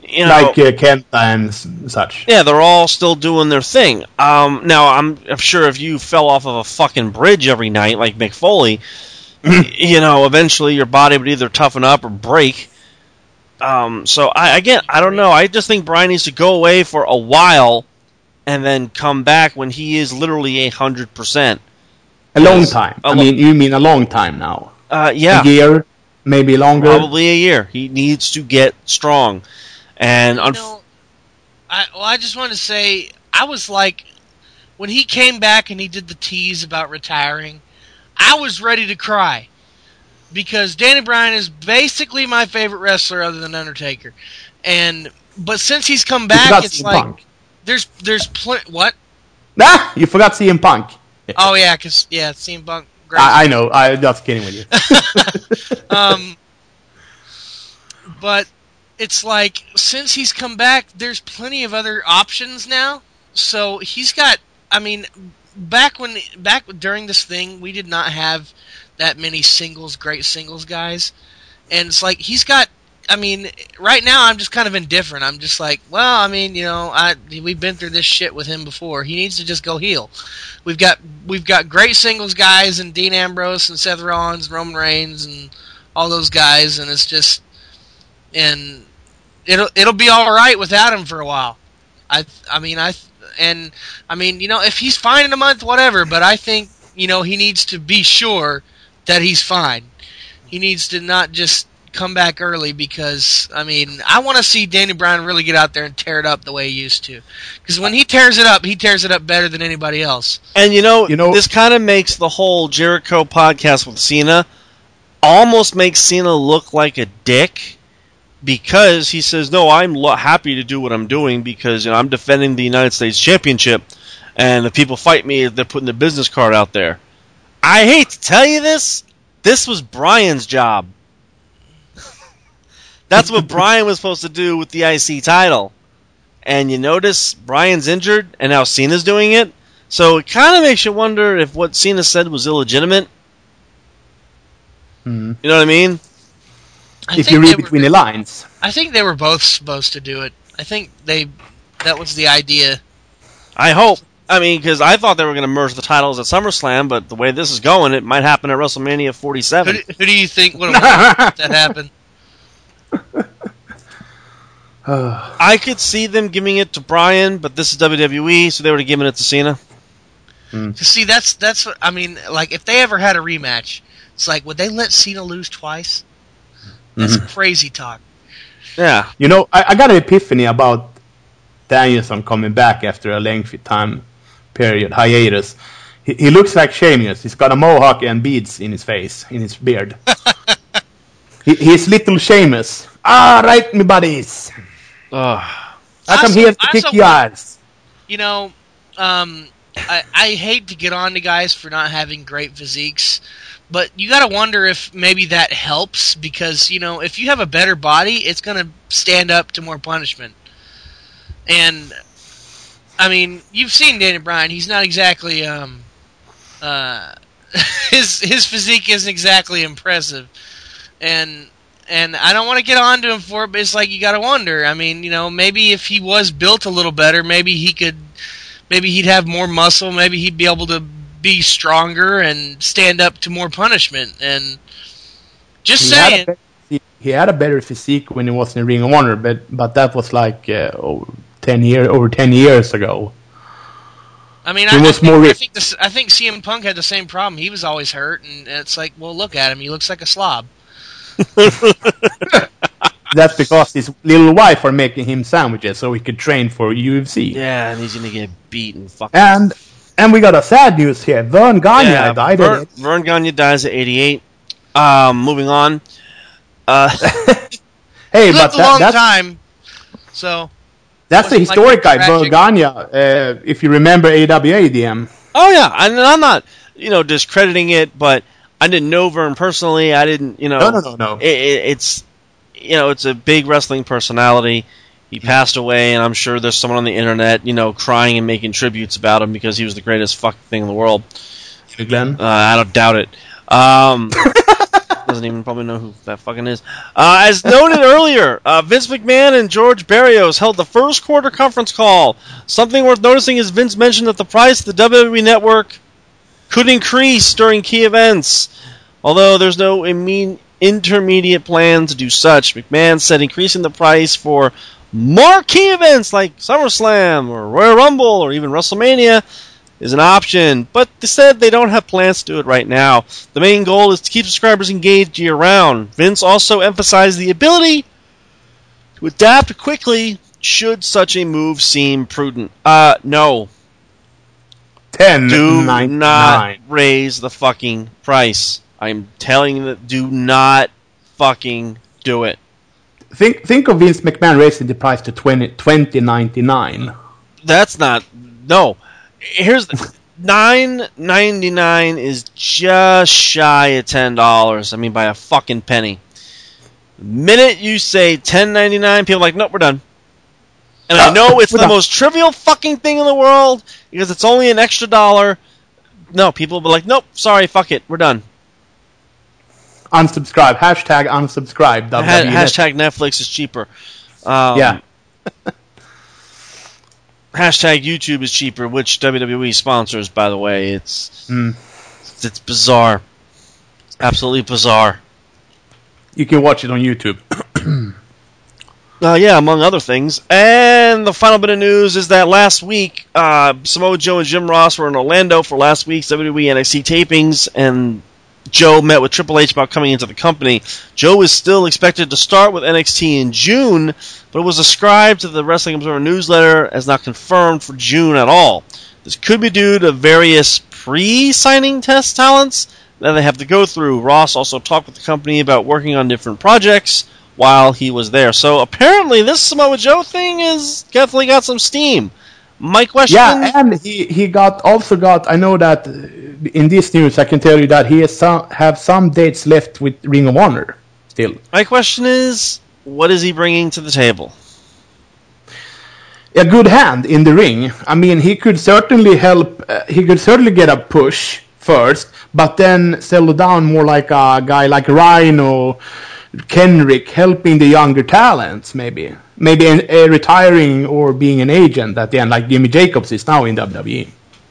You know, like uh, Kenta and such. yeah, they're all still doing their thing. Um, now, I'm, I'm sure if you fell off of a fucking bridge every night like Mick Foley, you know, eventually your body would either toughen up or break. Um, so I again, I don't know. I just think Bryan needs to go away for a while and then come back when he is literally a hundred percent. A long time. A I lo- mean, you mean a long time now? Uh, yeah, A year, maybe longer. probably a year. He needs to get strong, and You know, I well, I just want to say I was like when he came back and he did the tease about retiring, I was ready to cry because Danny Bryan is basically my favorite wrestler other than Undertaker, and but since he's come back, it's CM like Punk. there's there's pl- what? Ah, you forgot CM Punk. Oh yeah, cause yeah, CM Punk. I, I know. I'm just kidding with you. um, but it's like since he's come back, there's plenty of other options now. So he's got. I mean, back when back during this thing, we did not have that many singles, great singles guys, and it's like he's got. I mean, right now I'm just kind of indifferent. I'm just like, well, I mean, you know, I we've been through this shit with him before. He needs to just go heal. We've got we've got great singles guys and Dean Ambrose and Seth Rollins, Roman Reigns, and all those guys, and it's just and it'll it'll be all right without him for a while. I I mean I and I mean you know if he's fine in a month, whatever. But I think you know he needs to be sure that he's fine. He needs to not just come back early because I mean I want to see Danny Bryan really get out there and tear it up the way he used to. Because when he tears it up, he tears it up better than anybody else. And you know, You know- this kind of makes the whole Jericho podcast with Cena almost makes Cena look like a dick because he says, "No, I'm lo- happy to do what I'm doing because you know I'm defending the United States Championship, and if people fight me, they're putting the business card out there." I hate to tell you this, this was Bryan's job. That's what Bryan was supposed to do with the IC title. And you notice Bryan's injured, and now Cena's doing it. So it kind of makes you wonder if what Cena said was illegitimate. Hmm. You know what I mean? I if you they read were- between the lines. I think they were both supposed to do it. I think they that was the idea. I hope. I mean, because I thought they were going to merge the titles at SummerSlam, but the way this is going, it might happen at WrestleMania Who 47. do, who do you think would have won if that happened? I could see them giving it to Bryan, but this is WWE, so they would have given it to Cena. Hmm. 'Cause see, that's that's what I mean. Like, if they ever had a rematch, it's like, would they let Cena lose twice? That's mm-hmm. crazy talk. Yeah. You know, I, I got an epiphany about Danielson coming back after a lengthy time period hiatus. He, he looks like Sheamus. He's got a mohawk and beads in his face, in his beard. he, he's little Sheamus. Ah, right, me buddies. Ugh. I come Also- here to also kick your ass. You know, um, I, I hate to get on to guys for not having great physiques, but you got to wonder if maybe that helps because you know if you have a better body, it's going to stand up to more punishment. And I mean, you've seen Danny Bryan; he's not exactly um, uh, his his physique isn't exactly impressive, and and I don't want to get on to him for it, but it's like you got to wonder. I mean, you know, maybe if he was built a little better, maybe he could, maybe he'd have more muscle, maybe he'd be able to be stronger and stand up to more punishment. And just he saying. Had he had a better physique when he was in the Ring of Honor, but but that was like uh, oh, ten year over ten years ago. I mean, I, I, think, I, think this, I think CM Punk had the same problem. He was always hurt, and it's like, well, look at him. He looks like a slob. That's because his little wife are making him sandwiches so he could train for UFC. Yeah, and he's gonna get beaten. Fuck. And and we got a sad news here. Verne Gagne yeah, died. Verne, Verne Gagne dies at 88. Um, moving on. Uh, hey, but that, a long that's, time. So that's a historic like guy, Verne Gagne. Uh, if you remember AWA DM. Oh yeah, and I'm not you know discrediting it, but I didn't know Verne personally. I didn't you know. No, no, no, no. It, it, it's you know it's a big wrestling personality. He passed away, and I'm sure there's someone on the internet, you know, crying and making tributes about him because he was the greatest fucking thing in the world. Glenn? Uh, I don't doubt it. Um, doesn't even probably know who that fucking is. Uh, as noted earlier, uh, Vince McMahon and George Barrios held the first quarter conference call. Something worth noticing is Vince mentioned that the price of the WWE Network could increase during key events. Although there's no immediate intermediate plan to do such, McMahon said increasing the price for marquee events like SummerSlam or Royal Rumble or even WrestleMania is an option, but they said they don't have plans to do it right now. The main goal is to keep subscribers engaged year round. Vince also emphasized the ability to adapt quickly should such a move seem prudent. Uh, no. Ten. Do nine, not nine. raise the fucking price. I'm telling you that do not fucking do it. Think think of Vince McMahon raising the price to 20, 20.99. That's not no. Here's the, nine ninety nine is just shy of ten dollars. I mean by a fucking penny. The minute you say ten ninety nine, people are like, nope, we're done. And I know it's the most trivial fucking thing in the world because it's only an extra dollar. No, people will be like, nope, sorry, fuck it, we're done unsubscribe. Hashtag unsubscribe. Ha- hashtag Netflix is cheaper. Um, yeah. hashtag YouTube is cheaper, which WWE sponsors, by the way. It's mm. it's, bizarre. Absolutely bizarre. You can watch it on YouTube. Uh, yeah, among other things. And the final bit of news is that last week, uh, Samoa Joe and Jim Ross were in Orlando for last week's WWE NXT tapings, and Joe met with Triple H about coming into the company. Joe is still expected to start with NXT in June, but it was ascribed to the Wrestling Observer newsletter as not confirmed for June at all. This could be due to various pre signing test talents that they have to go through. Ross also talked with the company about working on different projects while he was there. So apparently, this Samoa Joe thing has definitely got some steam. My question. Yeah, and he, he got also got. I know that in this news, I can tell you that he has some have some dates left with Ring of Honor still. My question is, what is he bringing to the table? A good hand in the ring. I mean, he could certainly help. Uh, he could certainly get a push first, but then settle down more like a guy like Rhino Kendrick helping the younger talents, maybe. Maybe an, a retiring or being an agent at the end, like Jimmy Jacobs is now in WWE.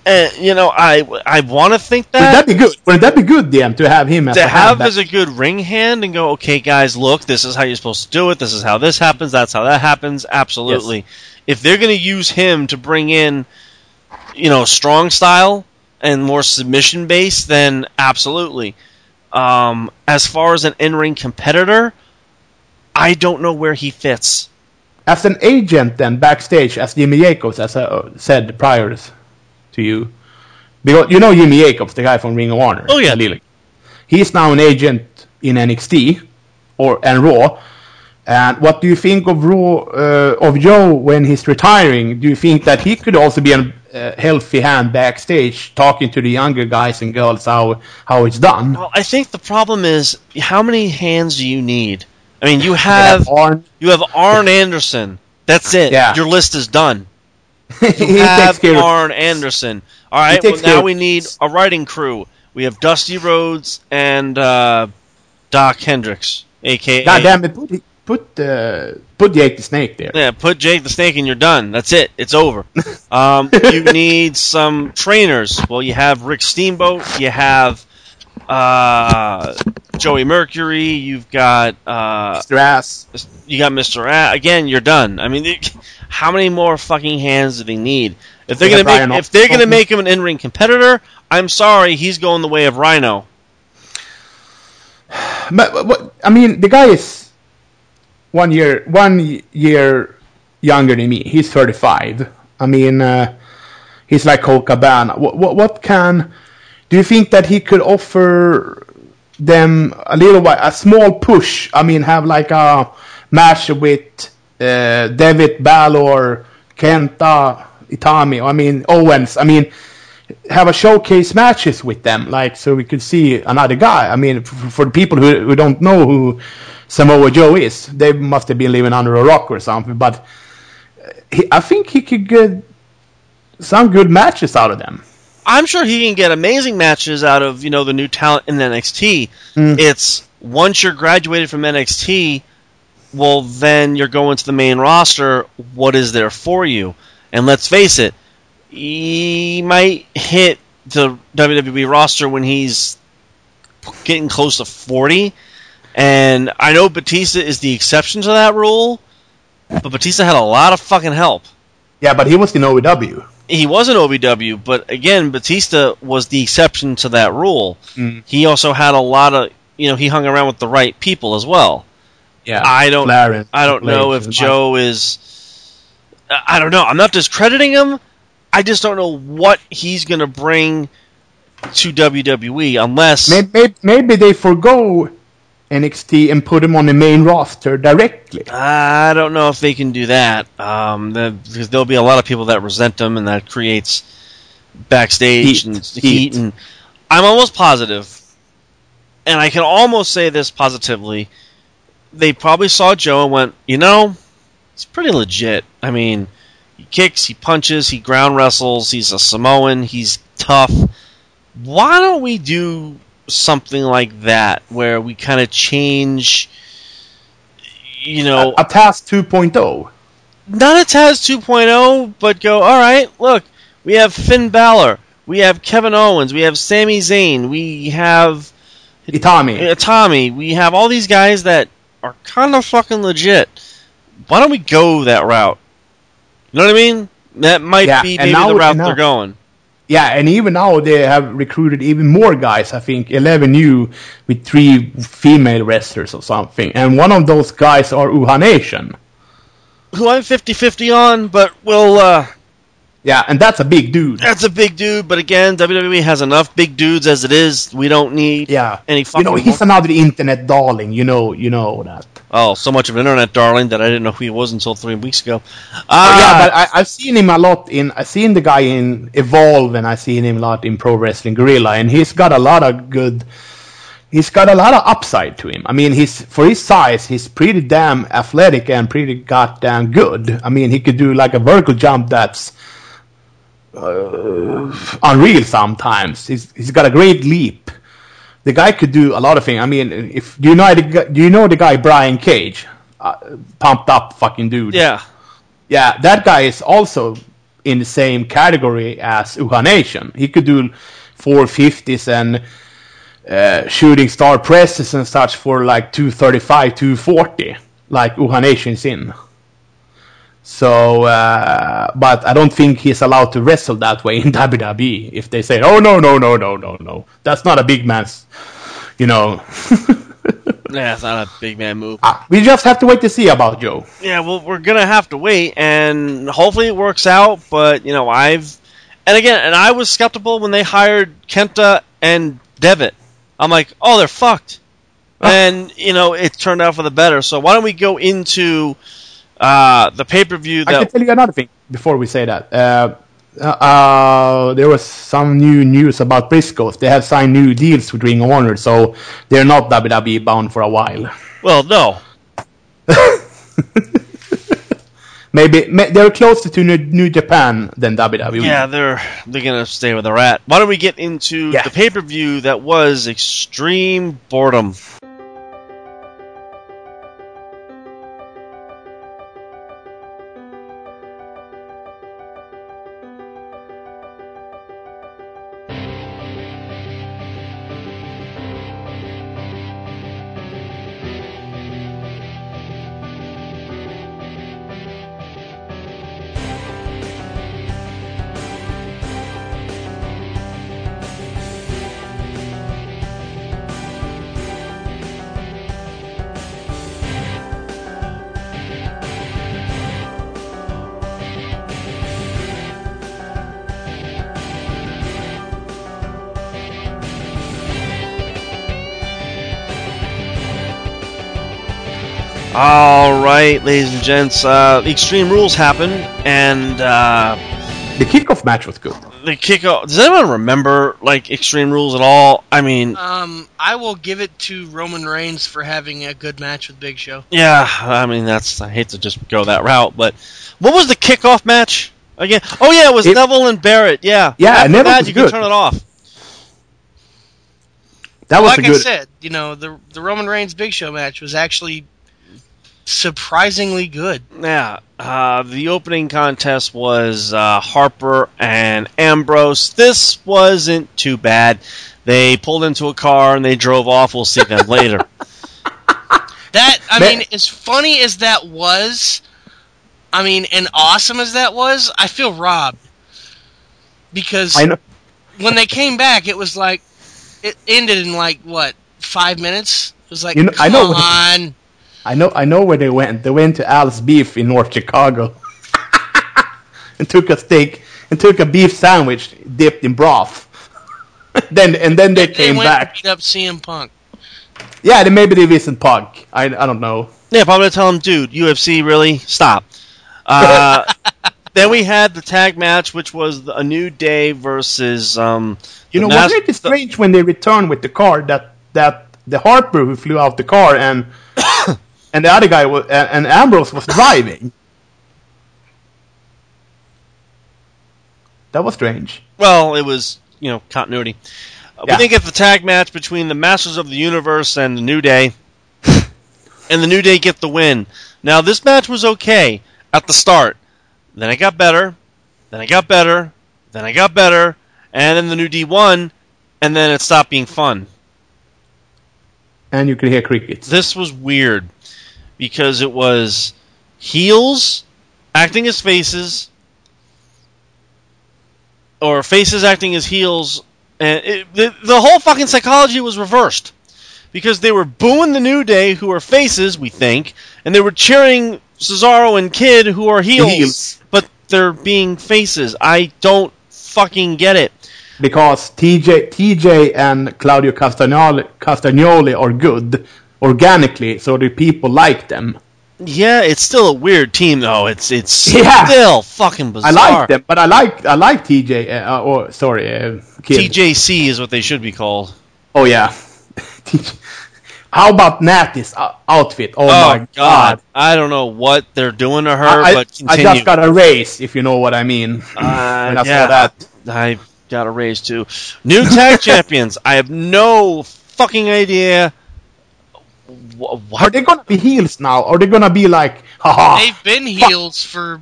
Uh, you know, I I want to think that. Would that be good? Would that be good, DM, to have him as to have as a good ring hand and go, okay, guys, look, this is how you're supposed to do it. This is how this happens. That's how that happens. Absolutely. Yes. If they're going to use him to bring in, you know, strong style and more submission based, then absolutely. Um, as far as an in-ring competitor, I don't know where he fits. As an agent, then backstage, as Jimmy Jacobs, as I said prior to you, because you know Jimmy Jacobs, the guy from Ring of Honor. Oh yeah, he's now an agent in NXT or and Raw. And what do you think of Raw uh, of Joe when he's retiring? Do you think that he could also be a uh, healthy hand backstage, talking to the younger guys and girls how how it's done? Well, I think the problem is how many hands do you need? I mean, you have Arn. you have Arn Anderson. That's it. Yeah. Your list is done. You have Arn Anderson. All right. Well, now we need a writing crew. We have Dusty Rhodes and uh, Dok Hendrix, aka God damn it! Put put uh, put Jake the Snake there. Yeah, put Jake the Snake and you're done. That's it. It's over. um, you need some trainers. Well, you have Rick Steamboat. You have uh, Joey Mercury. You've got uh, Mr. Ass. You got Mr. Ass. Again, you're done. I mean, how many more fucking hands do they need? If they're gonna make if they're gonna make him an in-ring competitor, I'm sorry, he's going the way of Rhino. But, but I mean, the guy is one year one year younger than me. He's 35. I mean, uh, he's like Colt Cabana. What, what, what can do you think that he could offer them a little while, a small push? I mean, have like a match with uh, David Balor, Kenta, Itami. I mean, Owens. I mean, have a showcase matches with them, like so we could see another guy. I mean, for, for the people who, who don't know who Samoa Joe is, they must have been living under a rock or something. But he, I think he could get some good matches out of them. I'm sure he can get amazing matches out of you know the new talent in NXT. Mm. It's once you're graduated from NXT, well then you're going to the main roster. What is there for you? And let's face it, he might hit the WWE roster when he's getting close to 40. And I know Batista is the exception to that rule, but Batista had a lot of fucking help. Yeah, but he was in OVW. He was in OVW, but again, Batista was the exception to that rule. Mm. He also had a lot of, you know, he hung around with the right people as well. Yeah, I don't, Clarence, I don't know if Joe is. I don't know. I'm not discrediting him, I just don't know what he's going to bring to WWE unless maybe, maybe they forego NXT and put him on the main roster directly. I don't know if they can do that um, because there'll be a lot of people that resent him, and that creates backstage heat. and heat. heat. And I'm almost positive, and I can almost say this positively. They probably saw Joe and went, you know, it's pretty legit. I mean, he kicks, he punches, he ground wrestles, he's a Samoan, he's tough. Why don't we do something like that where we kind of change, you know. A, a Taz 2.0. Not a Taz 2.0, but go, alright, look, we have Finn Balor, we have Kevin Owens, we have Sami Zayn, we have. Itami. Itami. We have all these guys that are kind of fucking legit. Why don't we go that route? You know what I mean? That might yeah, be maybe now, the route now, they're going. Yeah, and even now they have recruited even more guys. I think 11 new with three female wrestlers or something. And one of those guys are Uhaa Nation. Who I'm 50 50 on, but we'll uh, yeah, and that's a big dude. That's a big dude, but again, WWE has enough big dudes as it is. We don't need yeah. any You know, he's another internet darling. You know, you know that. Oh, so much of an internet darling that I didn't know who he was until three weeks ago. Uh, oh, yeah, but I, have seen him a lot in. I've seen the guy in Evolve, and I've seen him a lot in Pro Wrestling Guerrilla, and he's got a lot of good. He's got a lot of upside to him. I mean, he's for his size, he's pretty damn athletic and pretty goddamn good. I mean, he could do like a vertical jump that's uh, unreal sometimes. He's he's got a great leap. The guy could do a lot of things. I mean, if do you know the do you know the guy Brian Cage, uh, pumped up fucking dude? Yeah, yeah. That guy is also in the same category as Uhaa Nation. He could do 450s and uh, shooting star presses and such for like 235, 240, like Uhaa Nation's in. So, uh, but I don't think he's allowed to wrestle that way in WWE. If they say, "Oh no, no, no, no, no, no," that's not a big man's, you know. yeah, it's not a big man move. Uh, we just have to wait to see about Joe. Yeah, well, we're gonna have to wait, and hopefully it works out. But you know, I've, and again, and I was skeptical when they hired Kenta and Devitt. I'm like, oh, they're fucked. Ah. and you know, it turned out for the better. So why don't we go into uh, the pay per view. I can tell you another thing before we say that. Uh, uh, there was some new news about Briscoes. They have signed new deals with Ring of Honor, so they're not WWE bound for a while. Well, no. Maybe they're closer to New Japan than WWE. Yeah, they're they're gonna stay where they're at. Why don't we get into yeah. the pay per view that was Extreme Boredom? All right, ladies and gents, uh, Extreme Rules happened, and uh, the kickoff match was good. The kickoff. Does anyone remember like Extreme Rules at all? I mean, um, I will give it to Roman Reigns for having a good match with Big Show. Yeah, I mean that's. I hate to just go that route, but what was the kickoff match again? Oh yeah, it was it, Neville and Barrett. Yeah, yeah, After Neville that, you good. can turn it off. That was like good. I said, you know, the the Roman Reigns Big Show match was actually surprisingly good. Yeah, uh, the opening contest was uh, Harper and Ambrose. This wasn't too bad. They pulled into a car and they drove off. We'll see them later. That I mean, as funny as that was, I mean, and awesome as that was, I feel robbed because when they came back, it was like it ended in like what five minutes. It was like, you know, I know on. I know, I know where they went. They went to Al's Beef in North Chicago and took a steak and took a beef sandwich dipped in broth. then and then they, they came went back. beat up CM Punk. Yeah, then maybe they visited Punk. I, I don't know. Yeah, I'm gonna tell him, dude, UFC really stop. Uh, then we had the tag match, which was a New Day versus um, you know, wasn't it strange when they returned with the car that that the Harper who flew out the car and and the other guy was and Ambrose was driving. That was strange. Well, it was you know continuity. Uh, yeah. We didn't get the tag match between the Masters of the Universe and the New Day, and the New Day get the win. Now this match was okay at the start. Then it got better. Then it got better. Then it got better and then the New Day won, and then it stopped being fun. And you could hear crickets. This was weird because it was heels acting as faces, or faces acting as heels, and it, the, the whole fucking psychology was reversed because they were booing the New Day, who are faces, we think, and they were cheering Cesaro and Kid, who are heels, heels. but they're being faces. I don't fucking get it because TJ, TJ and Claudio Castagnoli, Castagnoli are good organically, so the people like them. Yeah, it's still a weird team though. It's it's yeah. still fucking bizarre. I like them, but I like I like TJ. Uh, or sorry, uh, TJC is what they should be called. Oh yeah. How about Natty's outfit? Oh, oh my god. god. I don't know what they're doing to her, I, but continue. I just got a raise, if you know what I mean. Uh, yeah, saw that. I got a raise too. New tag champions. I have no fucking idea. What? Are they gonna be heels now? Or are they gonna be like, haha? They've been heels for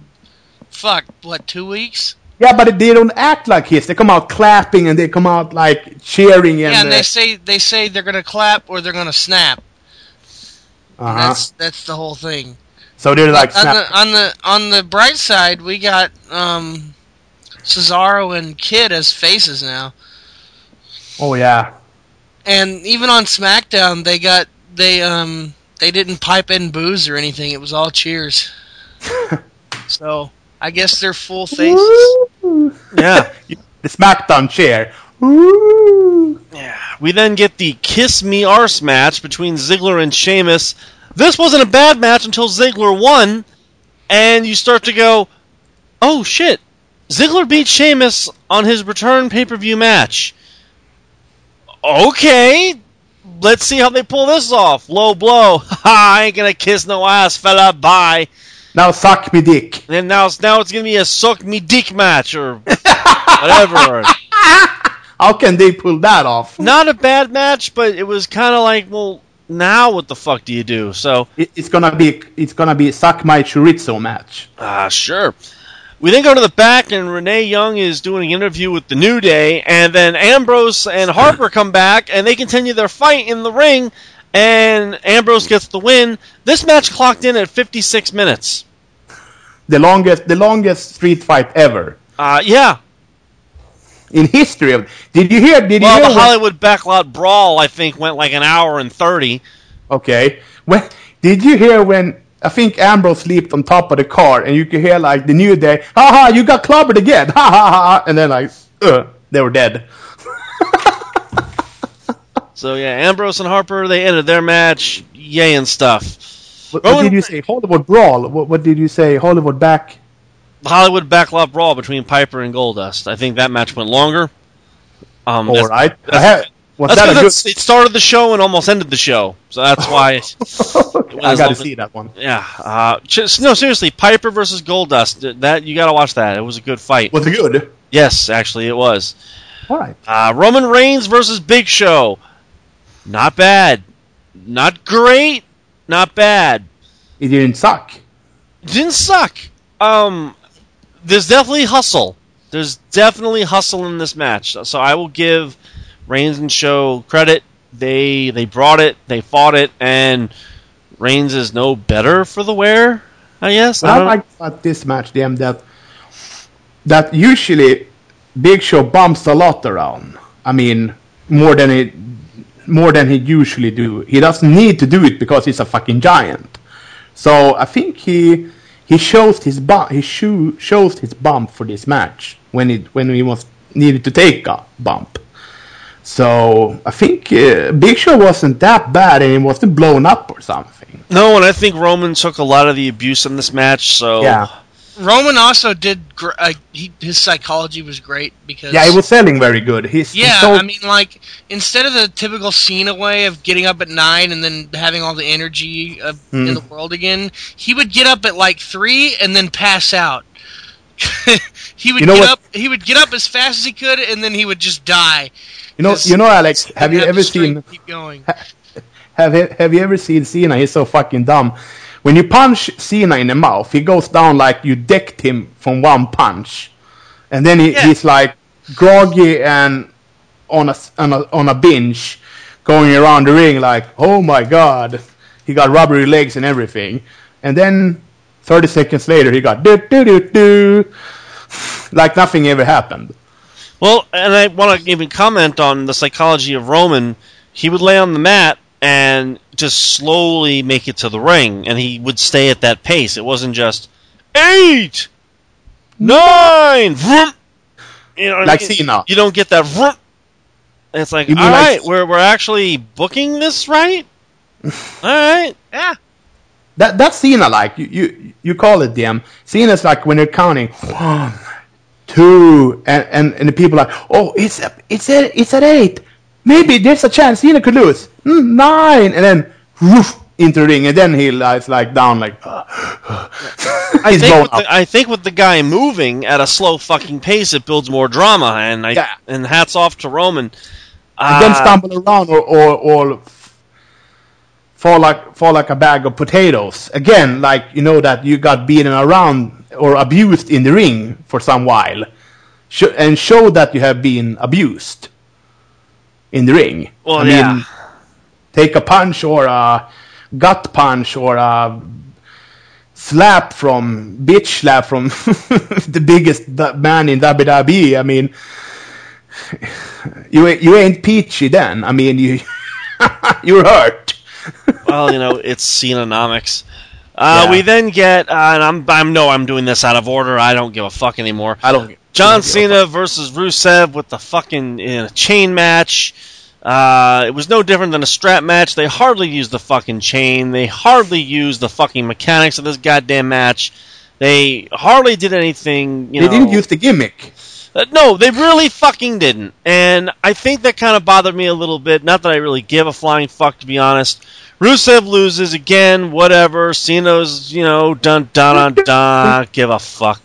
fuck what two weeks? Yeah, but they don't act like heels. They come out clapping and they come out like cheering. And, yeah, and they uh, say they say they're gonna clap or they're gonna snap. Uh-huh. That's that's the whole thing. So they're like on the, on the on the bright side, we got um, Cesaro and Kid as faces now. Oh yeah. And even on SmackDown, they got they um they didn't pipe in booze or anything. It was all cheers. so I guess they're full faces. yeah, the SmackDown chair. Yeah. We then get the Kiss Me Arse match between Ziggler and Sheamus. This wasn't a bad match until Ziggler won, and you start to go, "Oh shit! Ziggler beat Sheamus on his return pay per view match. Okay, let's see how they pull this off. Low blow. I ain't gonna kiss no ass, fella. Bye. Now suck me dick. And now, now it's gonna be a suck me dick match or whatever. how can they pull that off? Not a bad match, but it was kind of like, well, now what the fuck do you do? So it, it's gonna be it's gonna be suck my chorizo match. Ah, uh, sure. We then go to the back, and Renee Young is doing an interview with the New Day, and then Ambrose and Harper come back, and they continue their fight in the ring, and Ambrose gets the win. This match clocked in at 56 minutes. The longest, the longest street fight ever. Uh, yeah. In history of, did you hear? Did well, you hear? the Hollywood Backlot Brawl, I think, went like an hour and 30. Okay. When did you hear when I think Ambrose leaped on top of the car, and you could hear like the New Day, "Ha ha, you got clobbered again!" Ha ha ha, and then like, uh, they were dead. so yeah, Ambrose and Harper they ended their match, yay and stuff. What, what did you say? Hollywood Brawl. What, what did you say? Hollywood back. The Hollywood backlot brawl between Piper and Goldust. I think that match went longer. Um, All right. That's, had, was that good... it started the show and almost ended the show, so that's why. I got to see that one. Yeah. Uh, no, seriously, Piper versus Goldust. That you got to watch that. It was a good fight. Was it good? Yes, actually, it was. All right. Uh, Roman Reigns versus Big Show. Not bad. Not great. Not bad. It didn't suck. It didn't suck. Um, there's definitely hustle. There's definitely hustle in this match. So I will give Reigns and Show credit. They they brought it, they fought it, and Reigns is no better for the wear. I guess. I, I like about this match, them that that usually Big Show bumps a lot around. I mean, more than it more than he usually do. He doesn't need to do it because he's a fucking giant. So I think he he shows his bump. He show, shows his bump for this match when it when he was needed to take a bump. So I think uh, Big Show wasn't that bad, and he wasn't blown up or something. No, and I think Roman took a lot of the abuse in this match. So yeah. Roman also did. Gr- uh, he, his psychology was great because yeah, he was selling very good. He's yeah. sold- I mean, like instead of the typical Cena way of getting up at nine and then having all the energy of, mm. in hmm. the world again, he would get up at like three and then pass out. he would you know get what? up. He would get up as fast as he could, and then he would just die. You know, you know, Alex. Have you ever seen? Keep going. Have Have you ever seen Cena? He's so fucking dumb. When you punch Cena in the mouth, he goes down like you decked him from one punch, and then he, yeah. he's like groggy and on a, on a on a binge, going around the ring like, oh my god, he got rubbery legs and everything, and then 30 seconds later he got do do do do, like nothing ever happened. Well, and I want to even comment on the psychology of Roman. He would lay on the mat and just slowly make it to the ring, and he would stay at that pace. It wasn't just eight, nine, vroom. you know, like Cena. You don't get that. Vroom. It's like, all right, like... we're we're actually booking this right. all right, yeah. That that's Cena like you you you call it DM. Cena's like when you're counting one, two, and and, and the people are like, oh, it's it's at it's at eight. Maybe there's a chance Cena could lose. Mm, nine, and then woof, into the ring, and then he lies like down like. I think with the, I think with the guy moving at a slow fucking pace, it builds more drama, and I yeah. and hats off to Roman. And uh, then stumble around or, or or fall like fall like a bag of potatoes again, like you know that you got beaten around or abused in the ring for some while, and show that you have been abused in the ring. Well, I yeah. Mean, take a punch or a gut punch or a slap from bitch slap from the biggest man in WWE. I mean, you you ain't peachy then. I mean, you you're hurt. well, you know, it's Cenanomics. Uh, yeah. We then get, uh, and I'm, I'm no, I'm doing this out of order. I don't give a fuck anymore. I don't. John Cena versus Rusev with the fucking in a chain match. Uh, it was no different than a strap match. They hardly used the fucking chain. They hardly used the fucking mechanics of this goddamn match. They hardly did anything. they know, didn't use the gimmick. Uh, no, they really fucking didn't. And I think that kind of bothered me a little bit. Not that I really give a flying fuck, to be honest. Rusev loses again, whatever. Cena's, you know, dun dun dun dun. give a fuck.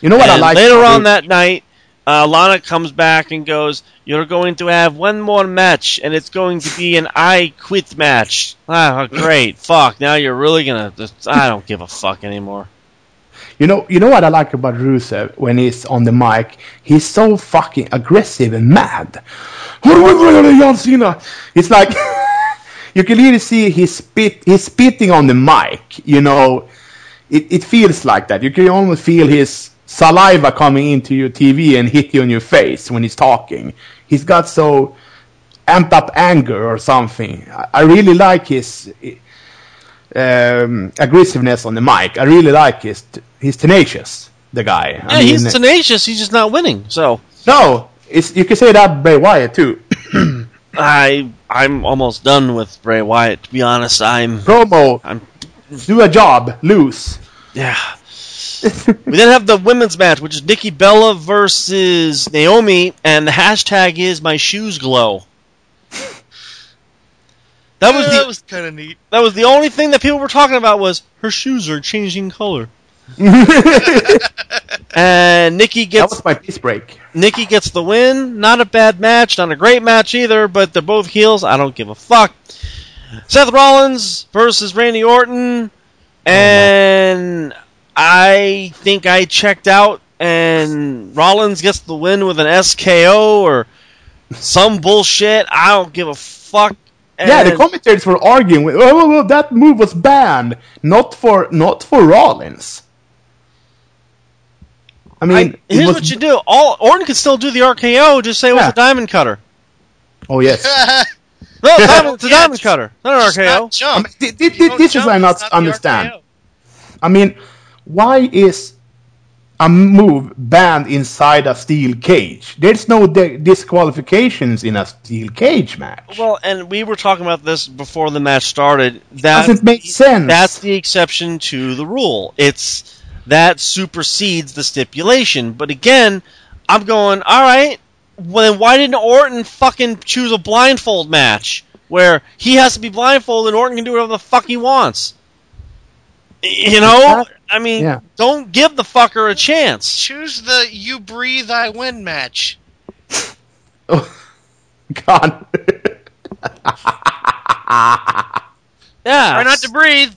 You know what and I like? Later on that night, uh, Lana comes back and goes, "You're going to have one more match, and it's going to be an I quit match." Ah, great, fuck! Now you're really gonna. I don't give a fuck anymore. You know, you know what I like about Rusev when he's on the mic? He's so fucking aggressive and mad. What are we doing, John Cena? It's like you can really see he's spit. He's spitting on the mic. You know, it, it feels like that. You can almost feel his saliva coming into your TV and hit you on your face when he's talking. He's got so amped up anger or something. I, I really like his um, aggressiveness on the mic. I really like his. He's tenacious. The guy. Yeah, I mean, he's tenacious. He's just not winning. So no, it's you can say that Bray Wyatt too. I I'm almost done with Bray Wyatt. To be honest, I'm promo. I'm do a job, lose. Yeah. we then have the women's match, which is Nikki Bella versus Naomi, and the hashtag is my shoes glow. That was Yeah, the that was kind of neat. that was the only thing that people were talking about was her shoes are changing color. and Nikki gets That was my piece break. Nikki gets the win. Not a bad match, not a great match either, but they're both heels. I don't give a fuck. Seth Rollins versus Randy Orton, and I think I checked out, and Rollins gets the win with an SKO or some bullshit. I don't give a fuck. yeah, the commentators were arguing with, oh, oh, oh, that move was banned, not for not for Rollins. I mean, I, here's was- what you do. All Orton can still do the RKO. Just say it was a diamond cutter. Oh yes. No, diamond, it's a Yeah, diamond cutter, not an RKO. not I jump. mean, thi- thi- You don't this is jump, what I not not understand. I mean, why is a move banned inside a steel cage? There's no di- disqualifications in a steel cage match. Well, and we were talking about this before the match started. That Doesn't make sense. That's the exception to the rule. It's that supersedes the stipulation. But again, I'm going, all right. Well, then why didn't Orton fucking choose a blindfold match where he has to be blindfolded and Orton can do whatever the fuck he wants? You know, I mean, Yeah. don't give the fucker a chance. Choose the "You Breathe, I Win" match. Oh, God. Yeah, Try not to breathe.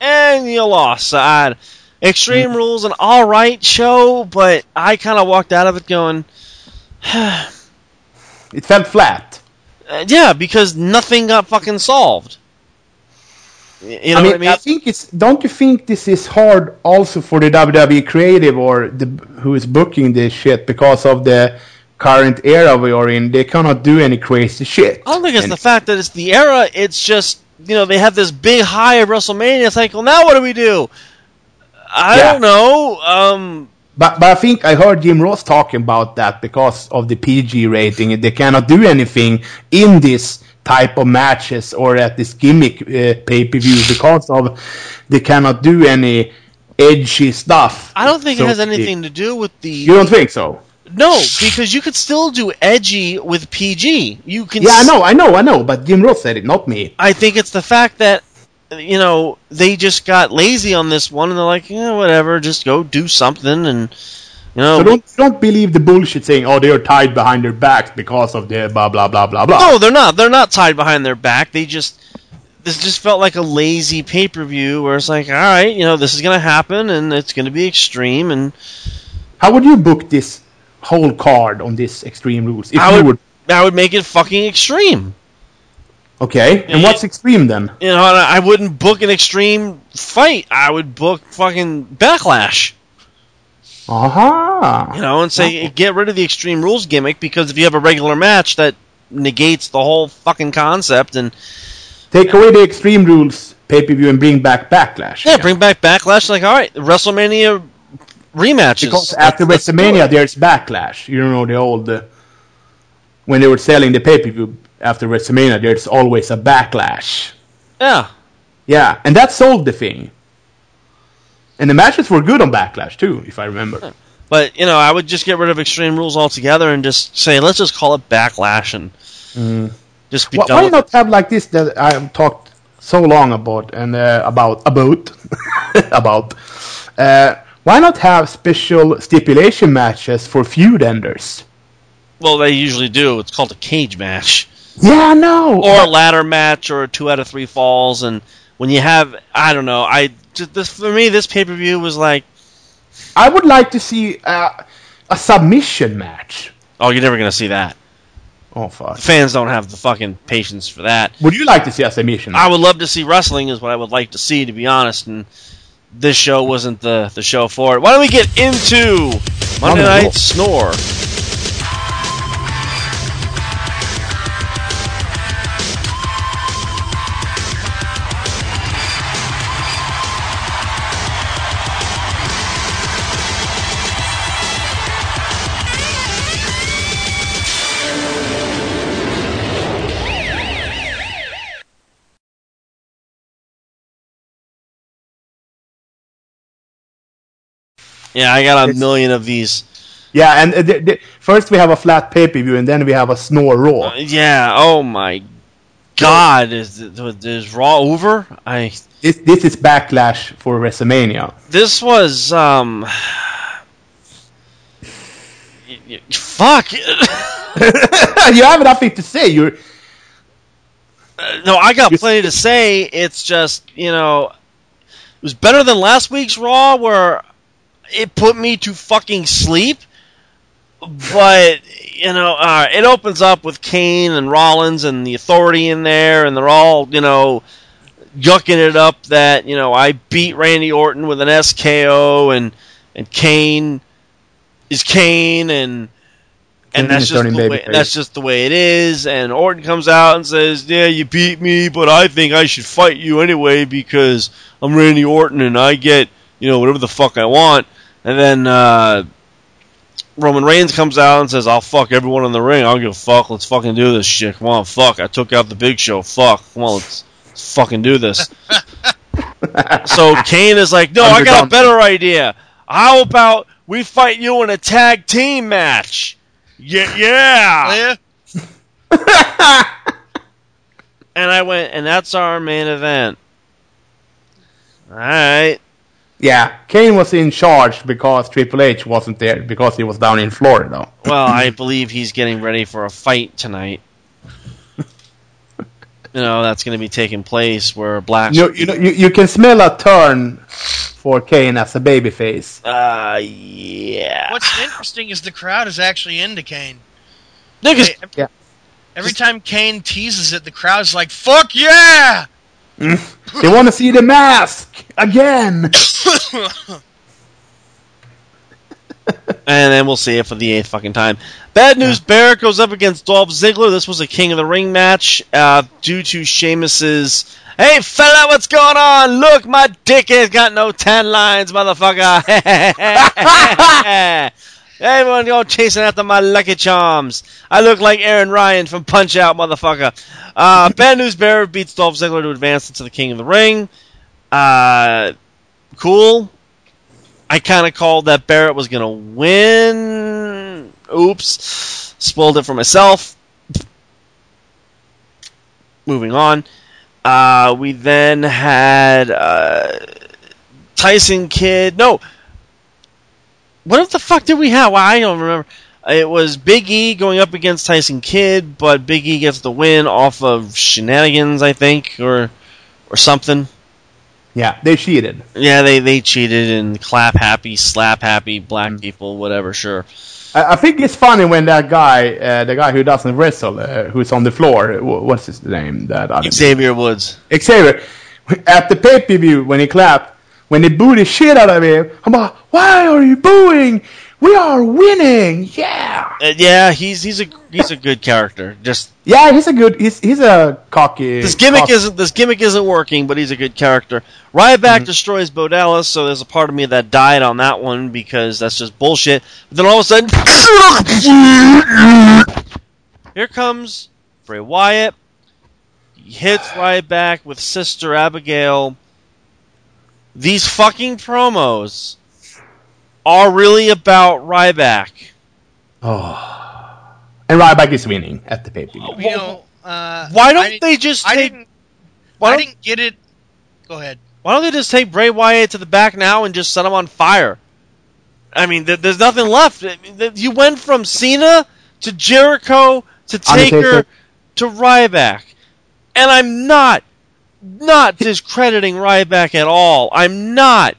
And you lost. Uh, Extreme Rules an all right show, but I kind of walked out of it going, it felt flat. uh, yeah, because nothing got fucking solved. You know I mean, I mean? I think it's. Don't you think this is hard also for the WWE creative or the who is booking this shit because of the current era we are in? They cannot do any crazy shit. I don't think it's And- the fact that it's the era. It's just you know they have this big high of WrestleMania. It's like, well, now what do we do? I Yeah. don't know. Um, But, but I think I heard Jim Ross talking about that because of the PG rating. They cannot do anything in this type of matches or at this gimmick uh, pay per view because of they cannot do any edgy stuff. I don't think so it has anything to do with the. You don't think so? No, because you could still do edgy with PG. You can. Yeah, I know, I know, I know. But Jim Ross said it, not me. I think it's the fact that you know they just got lazy on this one, and they're like, yeah, whatever, just go do something, and you know. So don't don't believe the bullshit saying, oh, they are tied behind their backs because of the blah blah blah blah blah. no, they're not. They're not tied behind their back. They just this just felt like a lazy pay per view where it's like, all right, you know, this is gonna happen, and it's gonna be extreme, and How would you book this whole card on this Extreme Rules? If I would, would, I would make it fucking extreme. okay. And Yeah. what's Extreme then? You know, I wouldn't book an extreme fight. I would book fucking backlash. Aha. You know, and say get rid of the extreme rules gimmick because if you have a regular match that negates the whole fucking concept and Take away the Extreme Rules pay per view and bring back Backlash. yeah, bring back backlash like all right, WrestleMania rematches. Because after Let's WrestleMania, there's Backlash. You know the old uh, when they were selling the pay per view after WrestleMania, there's always a Backlash. yeah, Yeah, and that sold the thing. And the matches were good on Backlash too, if I remember. but you know, I would just get rid of extreme rules altogether and just say let's just call it backlash and just be Why, done why not have like this that I have talked so long about and uh, about about about? Uh, why not have special stipulation matches for feud enders? Well, they usually do. It's called a cage match. Yeah, no. or a ladder match or a two out of three falls and when you have i don't know i just this for me this pay-per-view was like I would like to see uh, a submission match. oh you're never gonna see that Oh fuck! fans don't have the fucking patience for that Would you like to see a submission? i would love to see wrestling is what i would like to see to be honest and this show wasn't the the show for it. Why don't we get into monday Monday night snore Yeah, I got a million of these. Yeah, and uh, first we have a flat pay per view, and then we have a snore raw. Uh, yeah. Oh my God, is is Raw over? I this this is backlash for WrestleMania. This was um. Fuck. you have nothing to say. You're. Uh, no, I got plenty to say. It's just you know, it was better than last week's Raw where it put me to fucking sleep. But you know, uh, it opens up with Kane and Rollins and the Authority in there, and they're all you know yucking it up that you know I beat Randy Orton with an SKO and and Kane is Kane and and that's just the way, that's just the way it is. And Orton comes out and says, "Yeah, you beat me, but I think I should fight you anyway because I'm Randy Orton and I get you know whatever the fuck I want." And then uh, Roman Reigns comes out and says, "I'll fuck everyone in the ring. I don't give a fuck. Let's fucking do this shit. Come on, fuck. I took out the Big Show. Fuck. Come on, let's, let's fucking do this." so Kane is like, "No, I got a better idea. How about we fight you in a tag team match?" Yeah, yeah. yeah. and I went, and that's our main event. All right. Yeah, Kane was in charge because Triple H wasn't there because he was down in Florida. well, I believe he's getting ready for a fight tonight. you know that's going to be taking place where Black. You, you know, you, you can smell a turn for Kane as a babyface. Uh, yeah. What's interesting is the crowd is actually into Kane. Niggas. Hey, every, yeah. every time Kane teases it, the crowd's like, "Fuck yeah!" They want to see the mask again. and then we'll see it for the eighth fucking time. Bad news. Barrett goes up against Dolph Ziggler. This was a King of the Ring match uh, due to Sheamus's. Hey fella, what's going on? Look, my dick has got no tan lines, motherfucker. Hey everyone go chasing after my Lucky Charms. I look like Aran Ryan from Punch Out, motherfucker. Uh, Bad News Bear beats Dolph Ziggler to advance into the King of the Ring. Uh, cool. I kind of called that Barrett was going to win. Oops. Spoiled it for myself. Moving on. Uh, we then had uh, Tyson Kidd. No, what the fuck did we have? Well, I don't remember. It was Big E going up against Tyson Kidd, but Big E gets the win off of shenanigans, I think, or or something. Yeah, they cheated. Yeah, they they cheated and clap happy, slap happy, black mm. people, whatever. Sure. I, I, think it's funny when that guy, uh, the guy who doesn't wrestle, uh, who's on the floor, what's his name? That Xavier Woods. Xavier, at the pay per view when he clapped, when they boo the shit out of him, I'm like, why are you booing? We are winning, yeah. Uh, yeah, he's he's a he's a good character. Just yeah, he's a good he's he's a cocky. This gimmick cocky. isn't this gimmick isn't working, but he's a good character. Ryback mm-hmm. destroys Bo Dallas, so there's a part of me that died on that one because that's just bullshit. But then all of a sudden, here comes Bray Wyatt. He hits Ryback with Sister Abigail these fucking promos are really about Ryback. Oh. And Ryback is winning at the pay per view. You know, uh, why don't they just I take? Didn't, why I didn't get it. Go ahead. Why don't they just take Bray Wyatt to the back now and just set him on fire? I mean, th- there's nothing left. You went from Cena to Jericho to Taker Undertaker. to Ryback, and I'm not not discrediting Ryback at all. I'm not.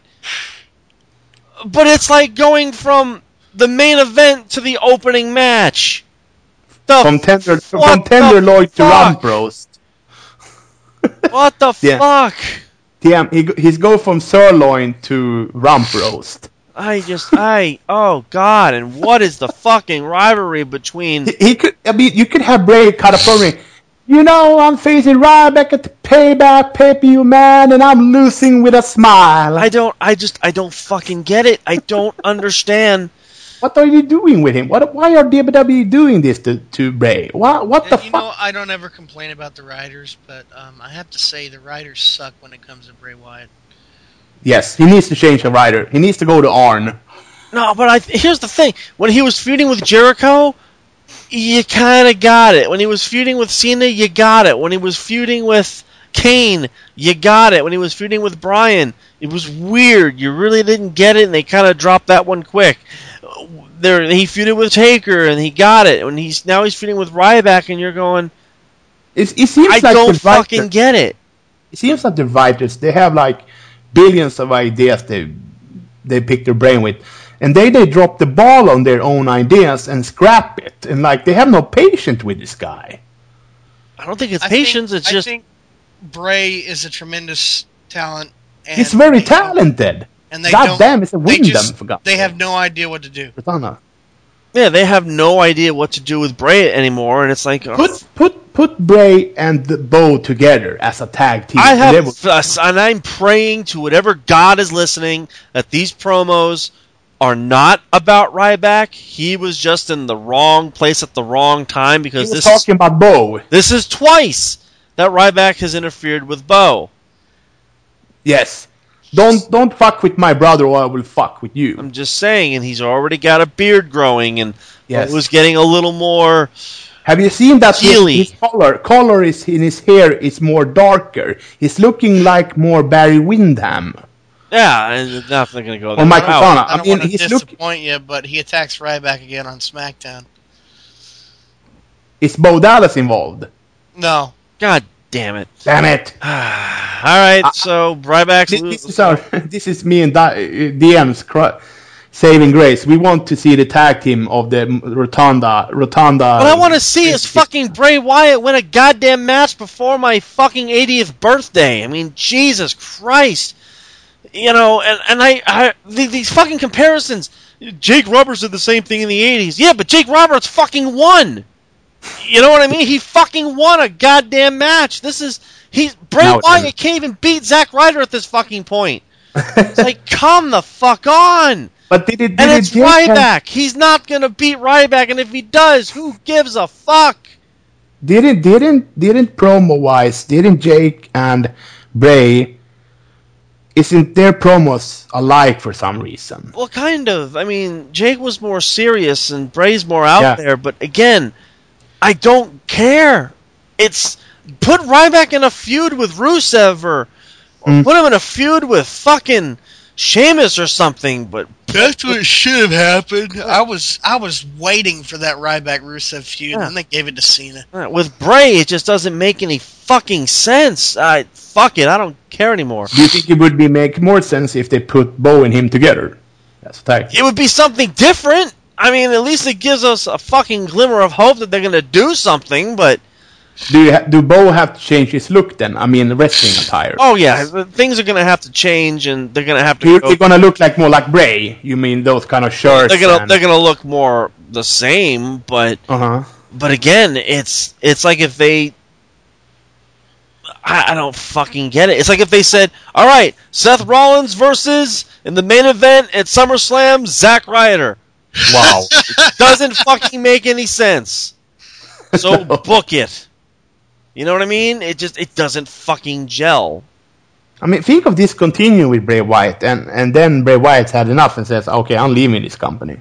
But it's like going from the main event to the opening match. The from tender from tenderloin to rump roast. what the yeah. fuck? Damn, he he's go from sirloin to rump roast. I just I oh god, and what is the fucking rivalry between? He, he could I mean you could have Bray cut a promo you know, I'm facing Ryback at the payback pay per view, man, and I'm losing with a smile. I don't, I just, I don't fucking get it. I don't understand. What are you doing with him? What? Why are WWE doing this to, to Bray? What? What the fuck? You know, I don't ever complain about the writers, but um, I have to say the writers suck when it comes to Bray Wyatt. Yes, he needs to change the writer. He needs to go to Arn. No, but I here's the thing: when he was feuding with Jericho, you kind of got it. When he was feuding with Cena, you got it. When he was feuding with Kane, you got it. When he was feuding with Bryan, it was weird. You really didn't get it, and they kind of dropped that one quick. There, he feuded with Taker, and he got it. When he's now he's feuding with Ryback, and you're going, it, it seems I like don't fucking get it. It seems that the writers they have like billions of ideas they they pick their brain with, and they they drop the ball on their own ideas and scrap it, and like they have no patience with this guy. I don't think it's I think- patience. it's I just think Bray is a tremendous talent. And He's very they talented. And they God don't, damn, it's a they just- for God's They have no idea what to do. Cortana. yeah, they have no idea what to do with Bray anymore, and it's like oh, Put put put Bray and the Bo together as a tag team. I have, they would- uh, and I'm praying to whatever God is listening that these promos are not about Ryback. He was just in the wrong place at the wrong time because this is, talking about Bo. this is twice that Ryback has interfered with Bo. Yes. Don't don't fuck with my brother, or I will fuck with you. I'm just saying, and he's already got a beard growing, and Yes. it was getting a little more. Have you seen that his, his color? Color is in his hair is more darker. He's looking like more Barry Windham. Yeah, and it's not going to go Or that Michael I I don't mean, want to he's look. disappoint you, but he attacks Ryback again on SmackDown. Is Bo Dallas involved? No, God damn it! Damn it! All right, so Ryback's This, this is our. This is me and Di- uh, DM's cr- saving grace. We want to see the tag team of the Rotunda. Rotunda. What I want to see is fucking Bray Wyatt win a goddamn match before my fucking 80th birthday. I mean, Jesus Christ. You know, and, and I, I these fucking comparisons. Jake Roberts did the same thing in the 80s. Yeah, but Jake Roberts fucking won. You know what I mean? He fucking won a goddamn match. This is he's Bray No, Wyatt can't even beat Zack Ryder at this fucking point. It's like, come the fuck on. But did it? Did And it it's have- Ryback. He's not gonna beat Ryback, and if he does, who gives a fuck? Didn't didn't didn't promo wise? Didn't Jake and Bray? Isn't their promos alike for some reason? Well, kind of. I mean, Jake was more serious, and Bray's more out Yeah. there. But again, I don't care. It's put Ryback in a feud with Rusev, or, or Mm. put him in a feud with fucking Sheamus or something. But that's what should have happened. I was I was waiting for that Ryback Rusev feud, Yeah. and they gave it to Cena. with Bray, it just doesn't make any fucking sense. I fuck it. I don't care anymore. Do you think it would be make more sense if they put Bo and him together? That's a tag. it would be something different. I mean, at least it gives us a fucking glimmer of hope that they're going to do something. But Do you ha- do Bo have to change his look then? I mean, wrestling attire. oh yeah, things are going to have to change, and they're going to have to. He- go- He's gonna look like more like Bray. You mean those kind of shirts? they're going to and- they're going to look more the same, but Uh-huh. but again, it's it's like if they. I, I don't fucking get it. It's like if they said, "All right, Seth Rollins versus in the main event at SummerSlam, Zack Ryder." Wow. Doesn't fucking make any sense. So book it. You know what I mean? It just it doesn't fucking gel. I mean, think of this continue with Bray Wyatt, and and then Bray Wyatt's had enough and says, "Okay, I'm leaving this company.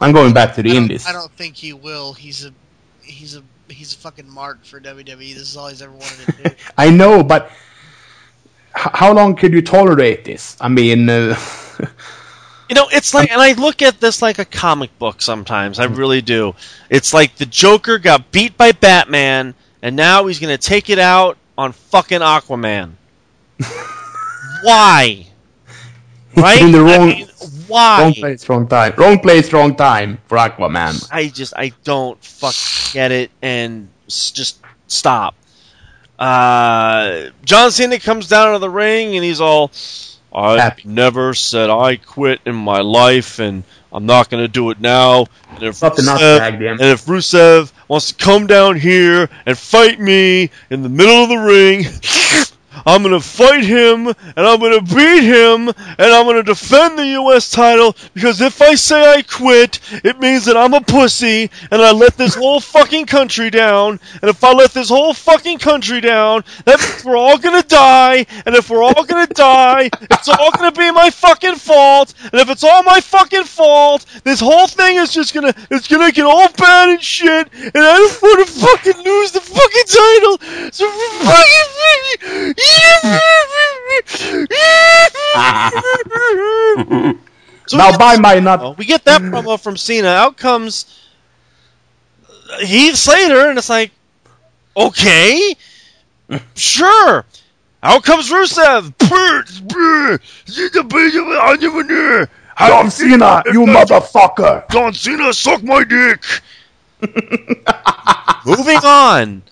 I'm going back to the I Indies." I don't think he will. He's a he's a he's a fucking mark for WWE. This is all he's ever wanted to do. I know, but h- how long could you tolerate this? I mean, uh, You know, it's like, and I look at this like a comic book sometimes. I really do. It's like the Joker got beat by Batman, and now he's going to take it out on fucking Aquaman. Why? Right? in the I wrong, mean, why? wrong place, wrong time. Wrong place, wrong time for Aquaman. I just I don't fuck get it and just stop. Uh, John Cena comes down to the ring and he's all, "I Happy. never said I quit in my life, and I'm not going to do it now." And if, Stop Rusev, tag them. and if Rusev wants to come down here and fight me in the middle of the ring, I'm gonna fight him, and I'm gonna beat him, and I'm gonna defend the U.S. title because if I say I quit, it means that I'm a pussy and I let this whole fucking country down. And if I let this whole fucking country down, that means we're all gonna die. And if we're all gonna die, it's all gonna be my fucking fault. And if it's all my fucking fault, this whole thing is just gonna it's gonna get all bad and shit. And I don't want to fucking lose the fucking title. So fucking. So now by my not. we get that promo from Cena. Out comes Heath Slater, and it's like, okay, sure. Out comes Rusev. John Cena, you motherfucker! John Cena, suck my dick. Moving on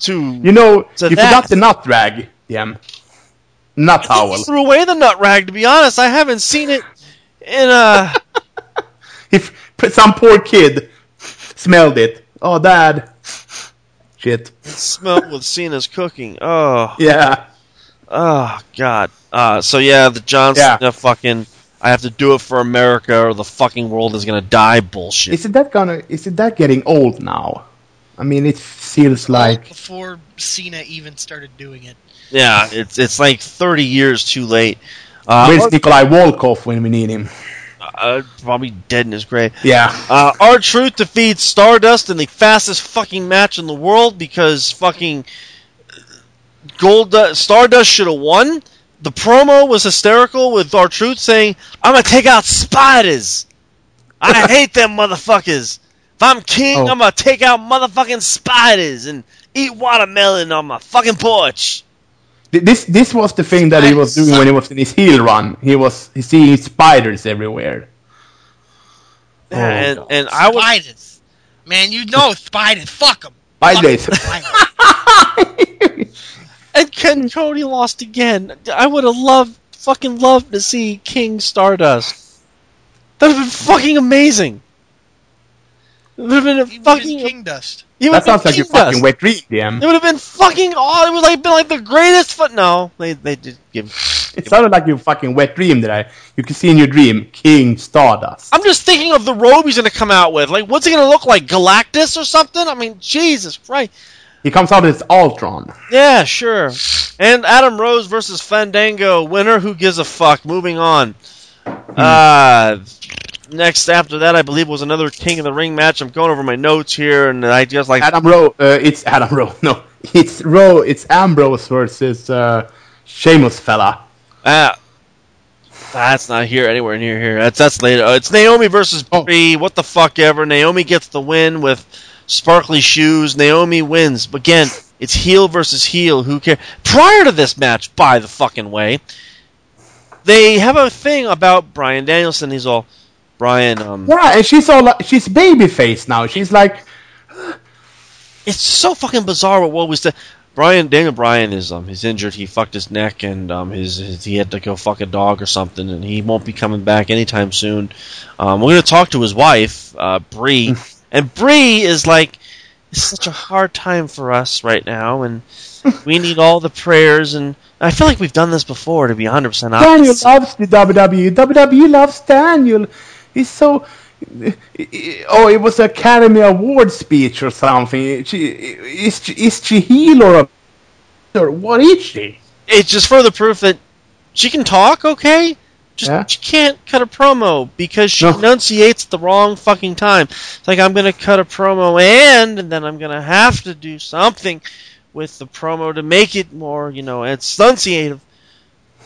to You know, So you that- forgot the nut rag, Yam. Nut He towel. threw away the nut rag. To be honest, I haven't seen it in a. If some poor kid smelled it. Oh, dad. Shit. smelled with Cena's cooking. Oh, Yeah. oh, God. Uh, so yeah, the John Yeah. Cena fucking. I have to do it for America, or the fucking world is gonna die. Bullshit. Is it that gonna? Is it that getting old now? I mean, it feels like. before Cena even started doing it. Yeah, it's it's like thirty years too late. Uh, Where's Nikolai Volkov when we need him? uh, probably dead in his grave. Yeah. Uh, R-Truth defeats Stardust in the fastest fucking match in the world because fucking Gold Stardust should have won. The promo was hysterical with R-Truth saying, "I'm gonna take out spiders. I hate them motherfuckers. If I'm king, Oh. I'm gonna take out motherfucking spiders and eat watermelon on my fucking porch." Th- This this was the thing that he was doing when he was in his heel run. He was he seeing spiders everywhere. Oh, and God. and I was Spiders. Man, you know spiders. Fuck them. Spiders. And Ken Cody lost again. I would have loved, fucking loved to see King Stardust. That would have been fucking amazing. It would have been a Fucking fucking. King Dust. It that sounds like your fucking wet dream, DM. It would have been fucking. Oh, it would like been like the greatest. Foot. No, they they did give. It sounded like your fucking wet dream that I you can see in your dream, King Stardust. I'm just thinking of the robe he's gonna come out with. Like, what's he gonna look like? Galactus or something? I mean, Jesus Christ. He comes out as Ultron. Yeah, sure. And Adam Rose versus Fandango. Winner, who gives a fuck? Moving on. Uh, next after that, I believe was another King of the Ring match. I'm going over my notes here, and I just like Adam Rowe. Uh, it's Adam Rowe. No, it's Rowe. It's Ambrose versus uh, Sheamus fella. ah, that's not here anywhere near here. That's that's later. Uh, it's Naomi versus Oh. Brie. What the fuck ever. Naomi gets the win with sparkly shoes. Naomi wins. Again, it's heel versus heel. Who cares? Prior to this match, by the fucking way, they have a thing about Bryan Danielson. He's all Bryan. Um, Yeah, and she's all like, she's babyface now. She's like, it's so fucking bizarre what what was the Bryan Daniel Bryan is um he's injured. He fucked his neck and um his, his he had to go fuck a dog or something, and he won't be coming back anytime soon. Um, we're gonna talk to his wife, uh, Brie, and Brie is like it's such a hard time for us right now, and we need all the prayers. And I feel like we've done this before, to be hundred percent honest. Daniel honest. loves the WWE. WWE loves Daniel. He's so. Oh, it was Academy Award speech or something. Is, she, is she heel or what is she? It's just further proof that she can talk, okay. Just Yeah. she can't cut a promo because she No. enunciates at the wrong fucking time. It's like I'm gonna cut a promo and, and then I'm gonna have to do something with the promo to make it more, you know, it's enunciative.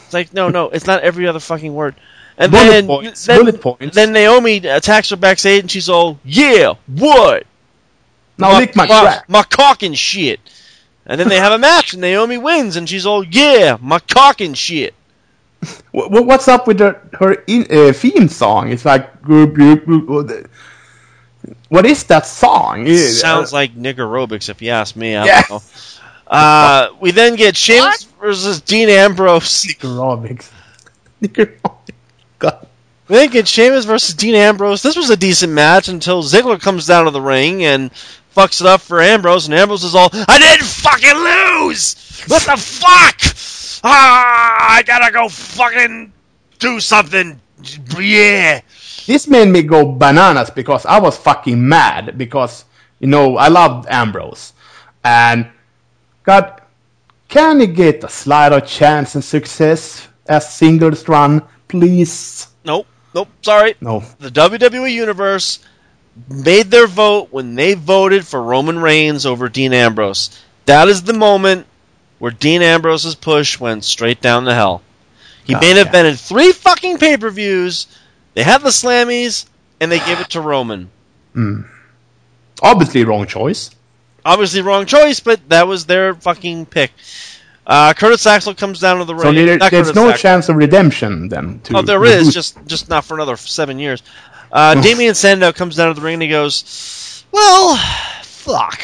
It's like no, no, it's not every other fucking word. And Bullet then, points, then, bullet points. then Naomi attacks her backstage and she's all, "Yeah, what? Now lick my my, crap. my cock and shit." And then they have a match and Naomi wins and she's all, "Yeah, my cock and shit." Wh- wh- What's up with her, her in, uh, theme song? It's like. What is that song? It sounds like nigger aerobics, if you ask me. I Yeah. don't know. Uh, we then get Sheamus versus Dean Ambrose. Aerobics. God. We then get Sheamus versus Dean Ambrose. This was a decent match until Ziggler comes down to the ring and fucks it up for Ambrose, and Ambrose is all, I didn't fucking lose! What the fuck? Ah, I gotta go fucking do something. Yeah. This made me go bananas because I was fucking mad because, you know, I loved Ambrose. And, God, can he get a slight chance and success as singles run, please? Nope. Nope. Sorry. No. The WWE Universe made their vote when they voted for Roman Reigns over Dean Ambrose. That is the moment where Dean Ambrose's push went straight down to hell. He Oh, main yeah. in three fucking pay per views. They had the Slammies, and they gave it to Roman. Hmm. Obviously, wrong choice. Obviously, wrong choice, but that was their fucking pick. Uh, Curtis Axel comes down to the So ring. there, there's Curtis no Axel. chance of redemption then. To Oh, there is, just just not for another seven years. Uh, Damien Sandow comes down to the ring and he goes, "Well, fuck.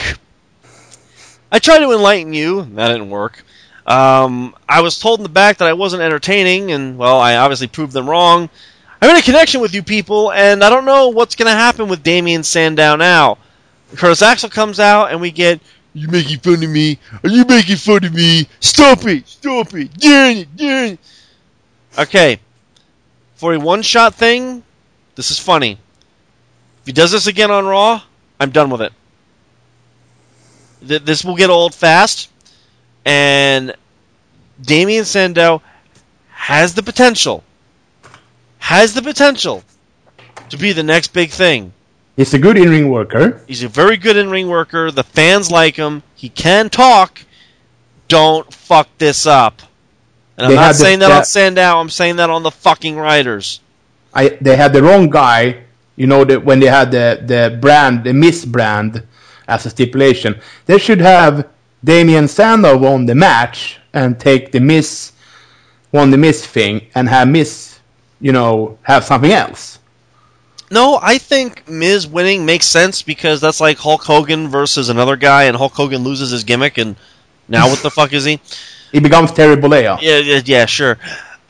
I tried to enlighten you. That didn't work. Um, I was told in the back that I wasn't entertaining, and well, I obviously proved them wrong. I made a connection with you people, and I don't know what's going to happen with Damien Sandow now. Curtis Axel comes out, and we get." You making fun of me? Are you making fun of me? Stop it! Stop it! Darn it! It! Okay, for a one shot thing, this is funny. If he does this again on Raw, I'm done with it. Th- this will get old fast, and Damien Sandow has the potential, has the potential to be the next big thing. He's a good in-ring worker. He's a very good in ring worker. The fans like him. He can talk. Don't fuck this up. And I'm They not had the- saying that on Sandow. I'm saying that on the fucking writers. I they had the wrong guy. You know that when they had the the brand, the Miz brand, as a stipulation, they should have Damien Sandow won the match and take the Miz, won the Miz thing, and have Miz, you know, have something else. No, I think Miz winning makes sense because that's like Hulk Hogan versus another guy, and Hulk Hogan loses his gimmick, and now what the fuck is he? He becomes Terry Bollea. Yeah, yeah, yeah sure.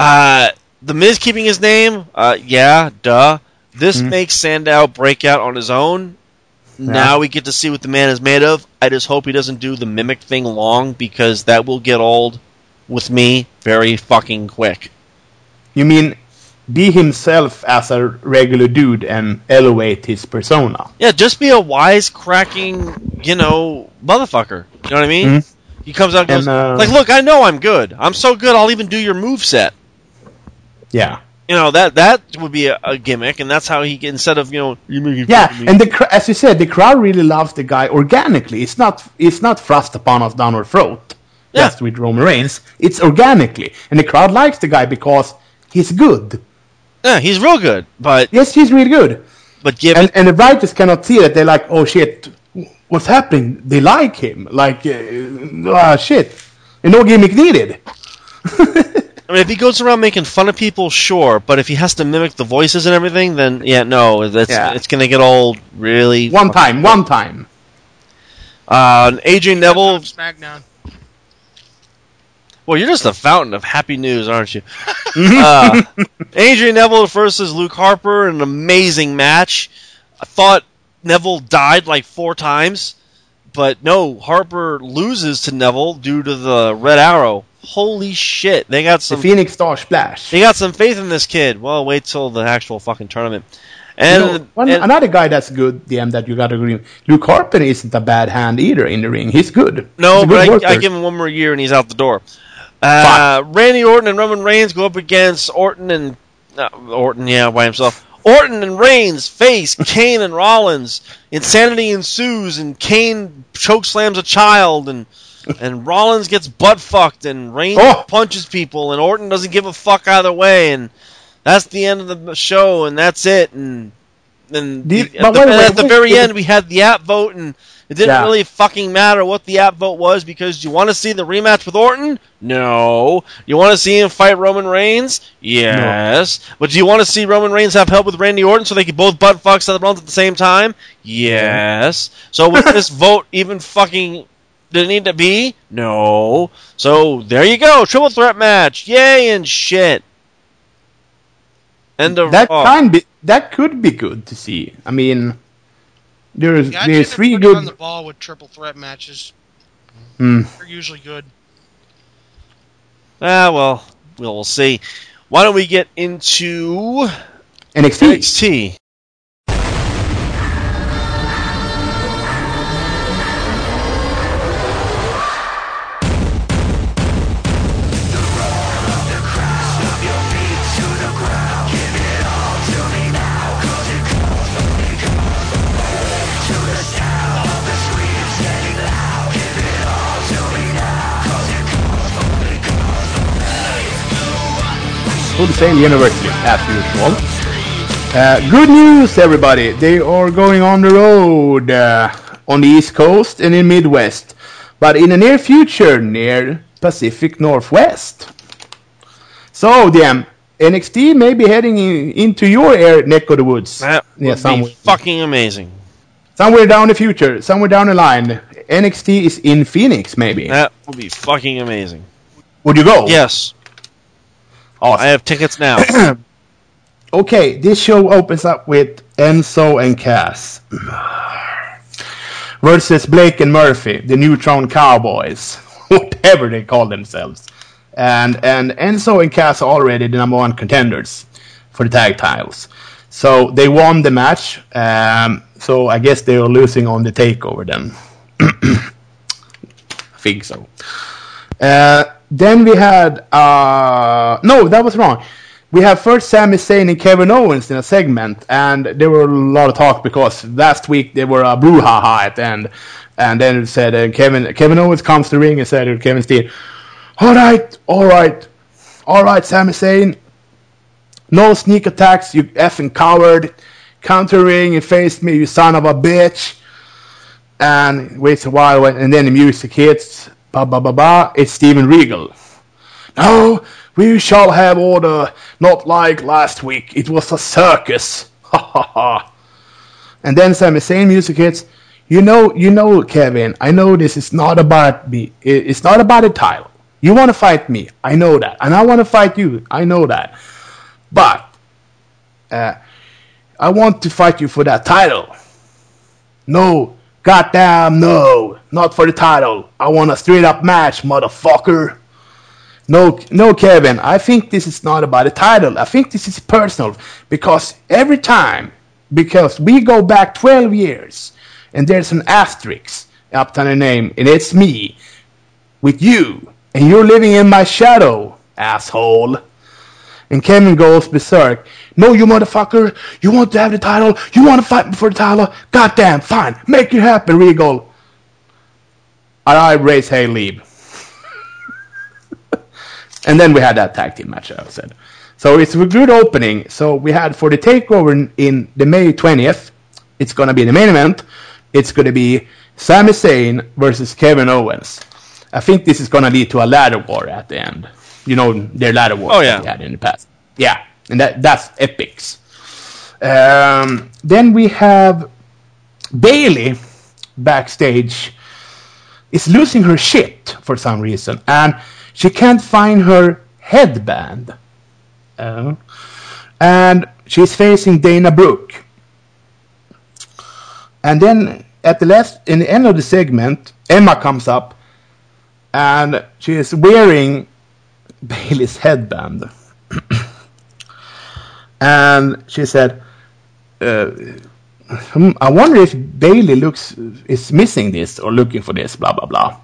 Uh, the Miz keeping his name, uh, yeah, duh. This Mhm. makes Sandow break out on his own. Now we get to see what the man is made of. I just hope he doesn't do the mimic thing long because that will get old with me very fucking quick. You mean be himself as a regular dude and elevate his persona? Yeah, just be a wise cracking, you know, motherfucker. You know what I mean? Mhm. He comes out and goes, And, uh, like, look, I know I'm good. I'm so good, I'll even do your move set. Yeah. You know that that would be a, a gimmick, and that's how he instead of you know you Yeah, and the as you said, the crowd really loves the guy organically. It's not it's not thrust upon us down our throat. Yeah. Just with Roman Reigns, it's organically, and the crowd likes the guy because he's good. Yeah, he's real good, but Yes, he's really good, but give and and the writers cannot see that. They're like, oh shit, what's happening? They like him, like uh, ah shit, and no gimmick needed. I mean, if he goes around making fun of people, sure, but if he has to mimic the voices and everything, then yeah, no, that's Yeah. it's gonna get old really. One time, one time. Uh, Adrian Neville. SmackDown. Well, you're just a fountain of happy news, aren't you? uh, Adrian Neville versus Luke Harper, an amazing match. I thought Neville died like four times, but no, Harper loses to Neville due to the red arrow. Holy shit! They got The some. Phoenix Star Splash. They got some faith in this kid. Well, wait till the actual fucking tournament. And, You know, one, and- another guy that's good, DM, that you got to agree with. Luke Harper isn't a bad hand either in the ring. He's good. no, He's but good I. I give him one more year and he's out the door. Uh, Randy Orton and Roman Reigns go up against Orton and uh, Orton, yeah, by himself. Orton and Reigns face Kane and Rollins. Insanity ensues, and Kane chokeslams a child, and and Rollins gets butt fucked, and Reigns Oh! punches people, and Orton doesn't give a fuck either way, and that's the end of the show, and that's it, and and you- the- at, the, at the very end we had the app vote, and it didn't Yeah. really fucking matter what the app vote was because you want to see the rematch with Orton? No. You want to see him fight Roman Reigns? Yes. But do you want to see Roman Reigns have help with Randy Orton so they can both butt fuck Seth Rollins at the same time? Yes. So was this vote even fucking did it need to be? No. So there you go, triple threat match. Yay and shit. End of that Raw. kind be, that could be good to see. I mean, there's Yeah, there's tend three put it good. on the ball with triple threat matches. Hmm. They're usually good. Ah, well, we'll we'll see. Why don't we get into NXT. NXT? Full Sail University, as usual. Uh, good news, everybody! They are going on the road uh, on the East Coast and in Midwest, but in the near future, near Pacific Northwest. So, DM, NXT may be heading in, into your air neck of the woods. That Yeah, would somewhere. be fucking amazing. Somewhere down the future, somewhere down the line, NXT is in Phoenix, maybe. That would be fucking amazing. Would you go? Yes, Awesome. I have tickets now. Okay, this show opens up with Enzo and Cass versus Blake and Murphy, the Neutron Cowboys, whatever they call themselves. And and Enzo and Cass are already the number one contenders for the tag titles. So they won the match. Um, so I guess they are losing on the takeover then. I think so. Uh, then we had uh, no, that was wrong. We have first Sami Zayn and Kevin Owens in a segment, and there were a lot of talk because last week they were a brouhaha at the end, and then it said uh, Kevin Kevin Owens comes to ring and said to Kevin Steen, "All right, all right, all right, Sami Zayn, no sneak attacks, you effing coward, counter ring and face me, you son of a bitch." And waits a while, and then the music hits. Ba ba ba ba. It's Steven Regal. No, we shall have order, not like last week. It was a circus. Ha ha ha. And then Sami Zayn music hits. You know, you know, Kevin. I know this is not about me. It's not about a title. You want to fight me. I know that, and I want to fight you. I know that. But uh, I want to fight you for that title. No, goddamn no, not for the title. I want a straight up match, motherfucker. No, no, Kevin. I think this is not about the title. I think this is personal because every time, because we go back 12 years, and there's an asterisk up to the name, and it's me with you, and you're living in my shadow, asshole. And Kevin goes berserk. No, you motherfucker. You want to have the title. You want to fight me for the title. Goddamn, fine. Make it happen, Regal. And I raise hey and then we had that tag team match, I said. So it's a good opening. So we had for the takeover in, in the May 20th, it's going to be the main event. It's going to be Sami Zayn versus Kevin Owens. I think this is going to lead to a ladder war at the end. You know, their ladder war Oh, yeah. had in the past. Yeah, and that that's epics. Um, then we have Bayley backstage is losing her shit for some reason, and she can't find her headband. Uh, and she's facing Dana Brooke. And then at the last, in the end of the segment, Emma comes up, and she is wearing Bayley's headband. and she said, uh, Hmm, I wonder if Bayley looks is missing this or looking for this, blah blah blah.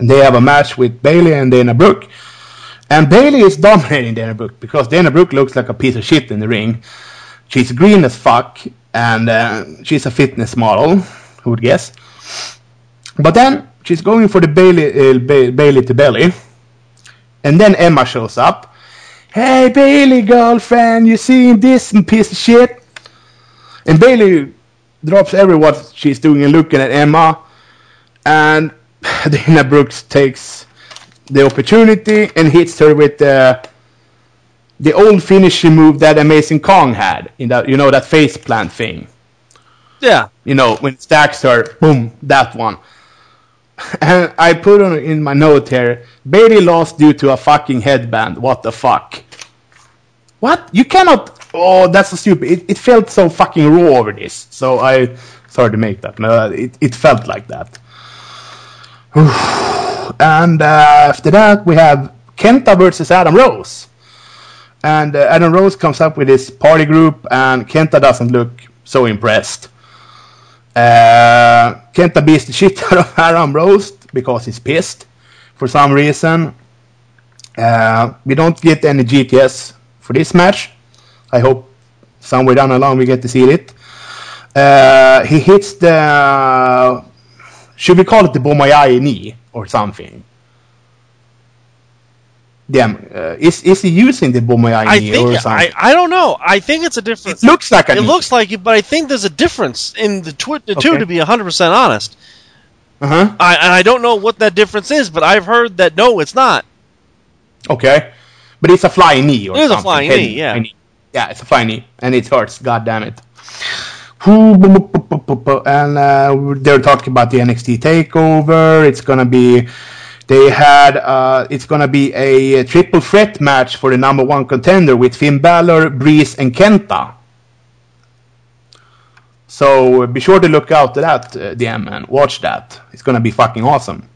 And they have a match with Bayley and Dana Brooke. And Bayley is dominating Dana Brooke because Dana Brooke looks like a piece of shit in the ring. She's green as fuck and uh, she's a fitness model, who would guess. But then she's going for the Bayley uh, ba- Bayley to belly. And then Emma shows up. Hey Bayley girlfriend, you seen this piece of shit? And Bayley drops every what she's doing and looking at Emma. And Dana Brooks takes the opportunity and hits her with the the old finishing move that Amazing Kong had in that you know that face plant thing. Yeah. You know when it stacks her, boom, that one. And I put in my note here, Bayley lost due to a fucking headband. What the fuck? what? You cannot. Oh, that's so stupid. It, it felt so fucking raw over this. So I sorry to make that. No, it it felt like that. and uh, after that, we have Kenta versus Adam Rose. And uh, Adam Rose comes up with his party group, and Kenta doesn't look so impressed. Uh, Kenta beats the shit out of Adam Rose because he's pissed for some reason. Uh, we don't get any GTS for this match. I hope somewhere down the line we get to see it. Uh, he hits the. Should we call it the Bomaye knee or something? Damn, uh, is is he using the Bomaye I knee think or something? I, I don't know. I think it's a difference. it looks like a It knee. looks like it, but I think there's a difference in the, tw- the two. To be 100 percent honest, Uh-huh. I, and I don't know what that difference is, but I've heard that no, it's not. Okay. But it's a flying knee or It is a flying Head knee, yeah. Yeah, it's a flying knee. And it hurts, god damn it. And uh, they're talking about the NXT takeover. It's gonna be they had uh, it's gonna be a triple threat match for the number one contender with Finn Balor, Breeze, and Kenta. So be sure to look out to that, uh, DM, and watch that. It's gonna be fucking awesome.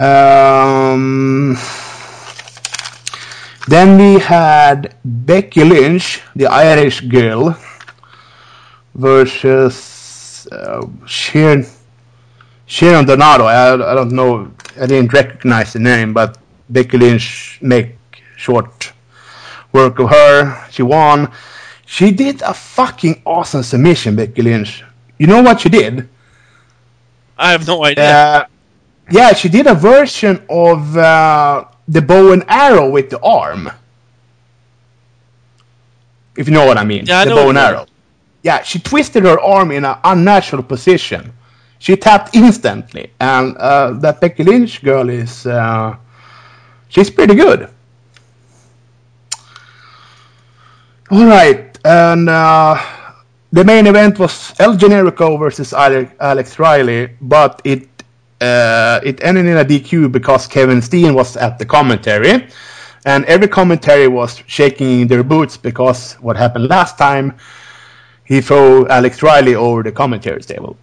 Um, then we had Becky Lynch, the Irish girl, versus uh, Sharon, Sharon Donato. I, I don't know, I didn't recognize the name, but Becky Lynch make short work of her. She won. She did a fucking awesome submission, Becky Lynch. You know what she did? I have no idea. Uh, yeah, she did a version of uh, the bow and arrow with the arm. If you know what I mean. Yeah, I the bow and arrow. Yeah, she twisted her arm in an unnatural position. She tapped instantly, and uh, that Becky Lynch girl is uh, she's pretty good. All right, and uh, the main event was El Generico versus Alex Riley, but it uh, it ended in a DQ because Kevin Steen was at the commentary, and every commentary was shaking their boots because what happened last time, he threw Alex Riley over the commentary table.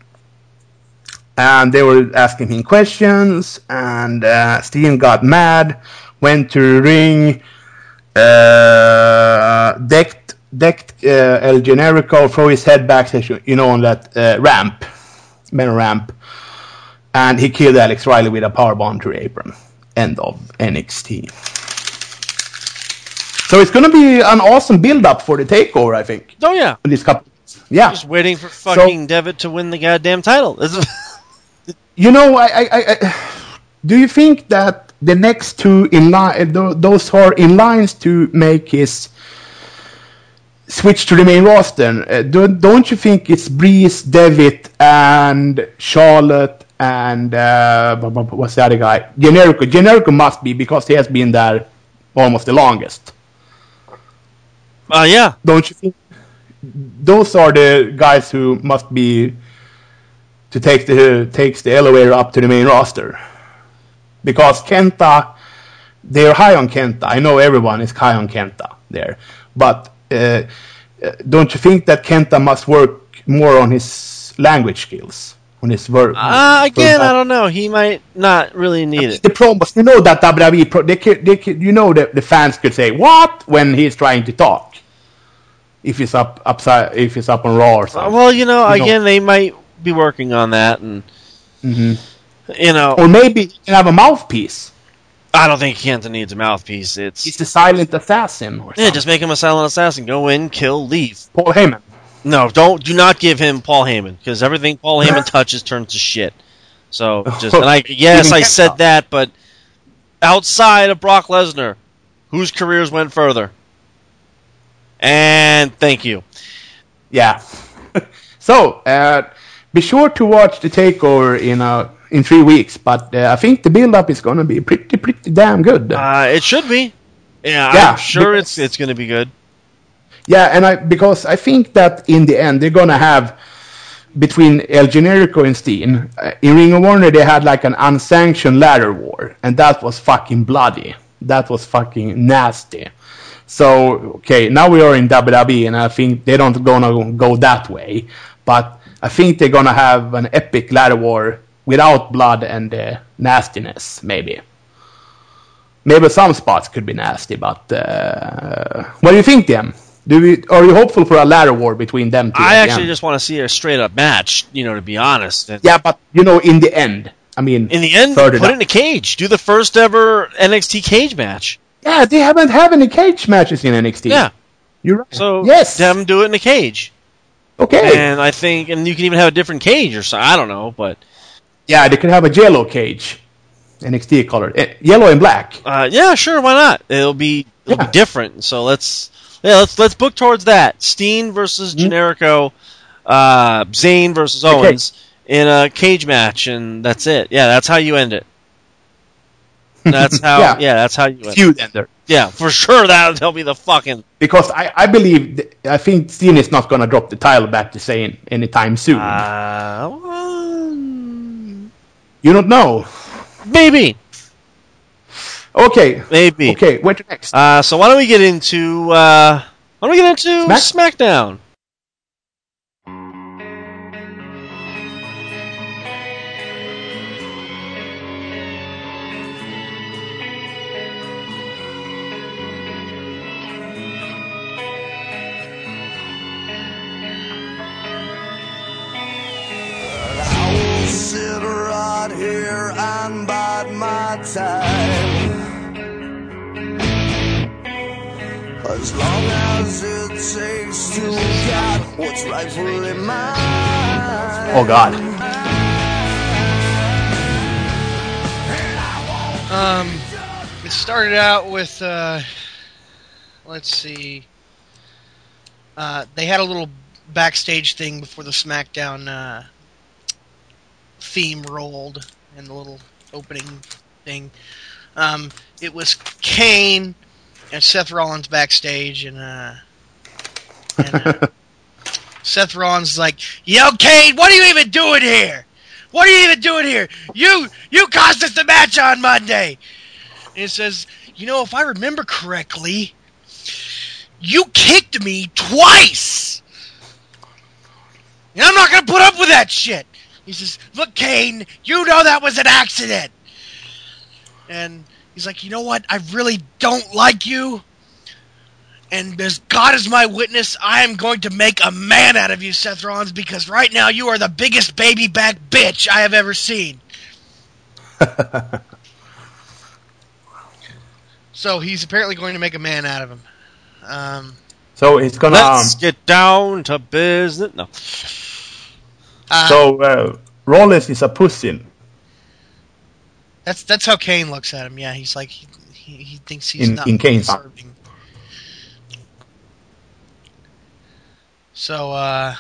And they were asking him questions, and uh, Steen got mad, went to ring, uh, decked decked uh, El Generico, throw his head back, you know, on that uh, ramp, main ramp, and he killed Alex Riley with a powerbomb to apron. End of NXT. So it's gonna be an awesome build-up for the takeover, I think. oh yeah, In this couple, yeah. just waiting for fucking Devitt to win the goddamn title. You know, I, I, I, do you think that the next two in line, those who are in lines to make his switch to the main roster, uh, don't, don't you think it's Breeze, Devitt, and Charlotte, and uh, what's the other guy? Generico. Generico must be because he has been there almost the longest. uh, yeah, Don't you think? Those are the guys who must be to take the takes the elevator up to the main roster. Because Kenta, they're high on Kenta. I know everyone is high on Kenta there, but uh, uh, don't you think that Kenta must work more on his language skills, on his work? uh, again, I don't know. He might not really need it. The promos, you know that WWE, pro, they, could- they, could- you know that the fans could say what when he's trying to talk. If he's up upside, if he's up on Raw or Uh, something. well, you know, You know. again, they might be working on that, and Mhm. you know, Or maybe he can have a mouthpiece. I don't think Kenta needs a mouthpiece. It's He's the silent assassin or yeah, just make him a silent assassin. Go in, kill, leave. Paul Heyman. No, don't do not give him Paul Heyman because everything Paul Heyman touches turns to shit. So just and I yes, I said that, but outside of Brock Lesnar, whose careers went further? And thank you. Yeah. so, uh, be sure to watch the takeover in uh, in three weeks. But uh, I think the build-up is going to be pretty, pretty damn good. Uh, it should be. Yeah, Yeah, I'm sure because- it's it's going to be good. Yeah, and I because I think that in the end they're gonna have between El Generico and Steen uh, in Ring of Honor they had like an unsanctioned ladder war, and that was fucking bloody. That was fucking nasty. So okay, now we are in WWE, and I think they don't gonna go that way. But I think they're gonna have an epic ladder war without blood and uh, nastiness, maybe. Maybe some spots could be nasty, but uh, what do you think, Dem? Do we, are you hopeful for a ladder war between them two? I actually just want to see a straight up match. You know, to be honest. Yeah, but you know, in the end, I mean, in the end, put it, it in a cage. Do the first ever NXT cage match. Yeah, they haven't had any cage matches in NXT. Yeah, you're right. So yes, them do it in a cage. Okay. And I think, and you can even have a different cage or something. I don't know, but yeah, they could have a yellow cage, NXT color, eh, yellow and black. Uh, yeah, sure, why not? It'll be it'll yeah. be different. So let's yeah let's let's book towards that. Steen versus mm-hmm. Generico, uh, Zayn versus Owens okay. in a cage match, and that's it. Yeah, that's how you end it. That's how. yeah. yeah. that's how you end. feud ender. Yeah, for sure. That will be the fucking. Because I, I believe I think Steen is not gonna drop the title back to Zayn anytime soon. Uh, well, you don't know. Maybe. Okay. Maybe. Okay. To next? Uh, so why don't we get into uh, why don't we get into Smack- SmackDown? Time. As long as it takes to get what's rightfully mine. Oh God. Um, it started out with, uh, let's see, uh, they had a little backstage thing before the SmackDown uh, theme rolled and the little opening thing. Um, it was Kane and Seth Rollins backstage, and, uh, and uh, Seth Rollins is like, "Yo, Kane, what are you even doing here? What are you even doing here? You you caused us the match on Monday." And he says, "You know, if I remember correctly, you kicked me twice." And I'm not gonna put up with that shit. He says, Look, Kane, you know that was an accident and he's like, you know what? I really don't like you. And as God is my witness, I am going to make a man out of you, Seth Rollins, because right now you are the biggest baby back bitch I have ever seen. so he's apparently going to make a man out of him. Um, so he's gonna. Let's um, get down to business. No. Uh, so uh, Rollins is a pussy. That's that's how Kane looks at him. Yeah, he's like he he, he thinks he's in, not in Kane's serving. So uh,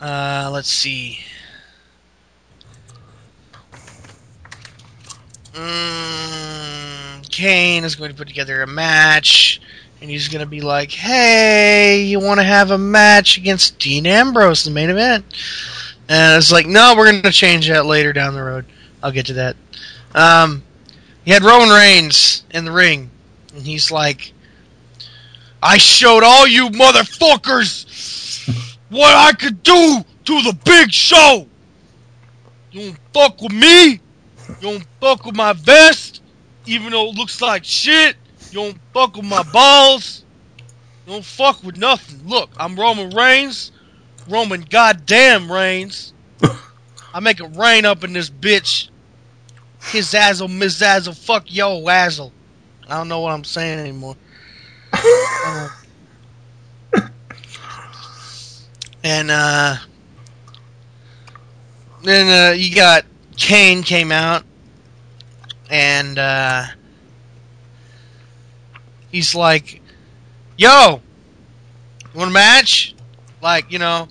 uh, let's see. Mm, Kane is going to put together a match, and he's going to be like, "Hey, you want to have a match against Dean Ambrose, the main event?" And it's like, no, we're going to change that later down the road. I'll get to that. Um, he had Roman Reigns in the ring, and he's like, I showed all you motherfuckers what I could do to the big show. You don't fuck with me. You don't fuck with my vest, even though it looks like shit. You don't fuck with my balls. You don't fuck with nothing. Look, I'm Roman Reigns. Roman goddamn Reigns. I make it rain up in this bitch. His azzle, Miss Azzle, fuck yo azzle. I don't know what I'm saying anymore. uh, and uh, then uh, you got Kane came out, and uh, he's like, "Yo, you want a match? Like, you know,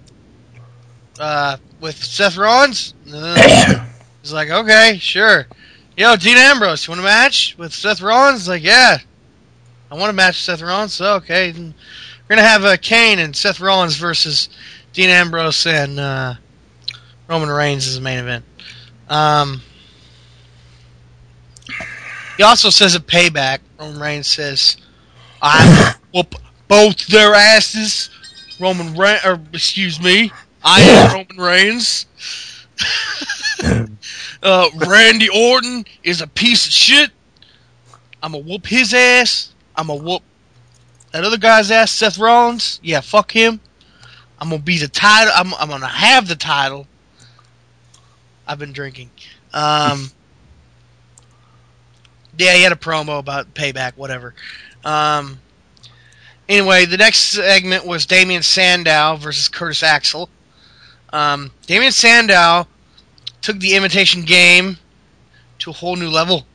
uh, with Seth Rollins? He's like, okay, sure. Yo, Dean Ambrose, you want a match with Seth Rollins? like, yeah, I want to match Seth Rollins. So okay, we're gonna have uh, Kane and Seth Rollins versus Dean Ambrose and uh, Roman Reigns as the main event. Um, he also says a payback Roman Reigns says, "I whoop both their asses." Roman Reigns, or excuse me, I am Roman Reigns. uh, Randy Orton is a piece of shit. I'm gonna whoop his ass. I'm gonna whoop that other guy's ass, Seth Rollins. Yeah, fuck him. I'm gonna be the title. I'm, I'm gonna have the title. I've been drinking. Um, yeah, he had a promo about payback, whatever. Um, anyway, the next segment was Damien Sandow versus Curtis Axel. Um, Damien Sandow took the imitation game to a whole new level.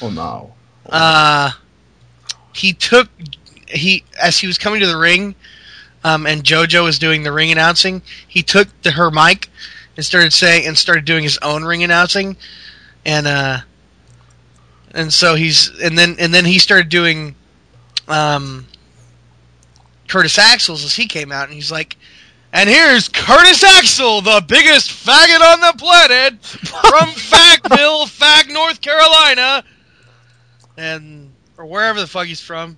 Oh no! Oh. Uh, he took he as he was coming to the ring, um, and JoJo was doing the ring announcing. He took the, her mic and started saying and started doing his own ring announcing, and uh, and so he's and then and then he started doing, um, Curtis Axel's as he came out, and he's like. And here's Curtis Axel, the biggest faggot on the planet, from Fagville, Fag, North Carolina, and or wherever the fuck he's from.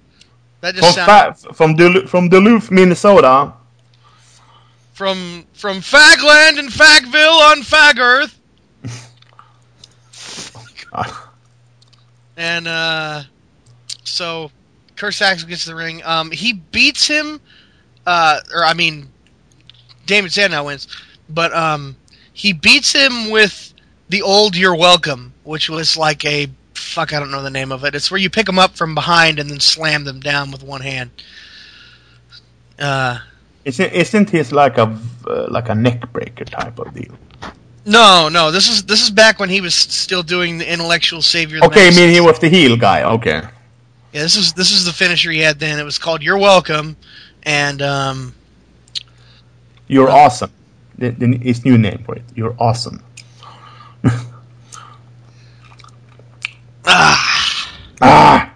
That just from, sounds fa- from, Duluth, from Duluth, Minnesota. from from Fagland and Fagville on Fag Earth. And uh, so Curtis Axel gets the ring. Um, he beats him, uh, or I mean, Damien Sandow wins, but um, he beats him with the old "You're Welcome," which was like a fuck. I don't know the name of it. It's where you pick them up from behind and then slam them down with one hand. Uh, Isn't, isn't his like a uh, like a neck breaker type of deal? no, no. This is this is back when he was still doing the intellectual savior. Okay, I mean he was the heel guy. Okay. Yeah, this is this is the finisher he had then. It was called "You're Welcome," and um, You're awesome. It's new name for it. You're awesome. ah, Ah!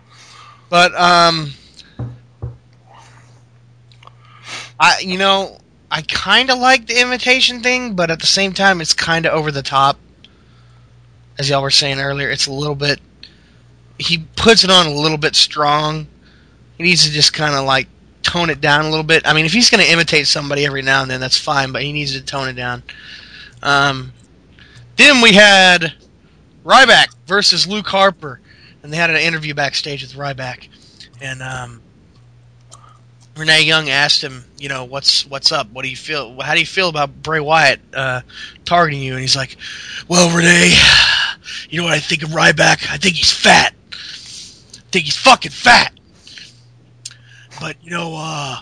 but um, I you know I kind of like the imitation thing, but at the same time, it's kind of over the top. As y'all were saying earlier, it's a little bit. He puts it on a little bit strong. He needs to just kind of like tone it down a little bit. I mean, if he's going to imitate somebody every now and then, that's fine, but he needs to tone it down. Um, then we had Ryback versus Luke Harper, and they had an interview backstage with Ryback, and um, Renee Young asked him, you know, what's what's up? What do you feel? How do you feel about Bray Wyatt uh, targeting you? And he's like, well, Renee, you know what I think of Ryback? I think he's fat. I think he's fucking fat. But you know, uh,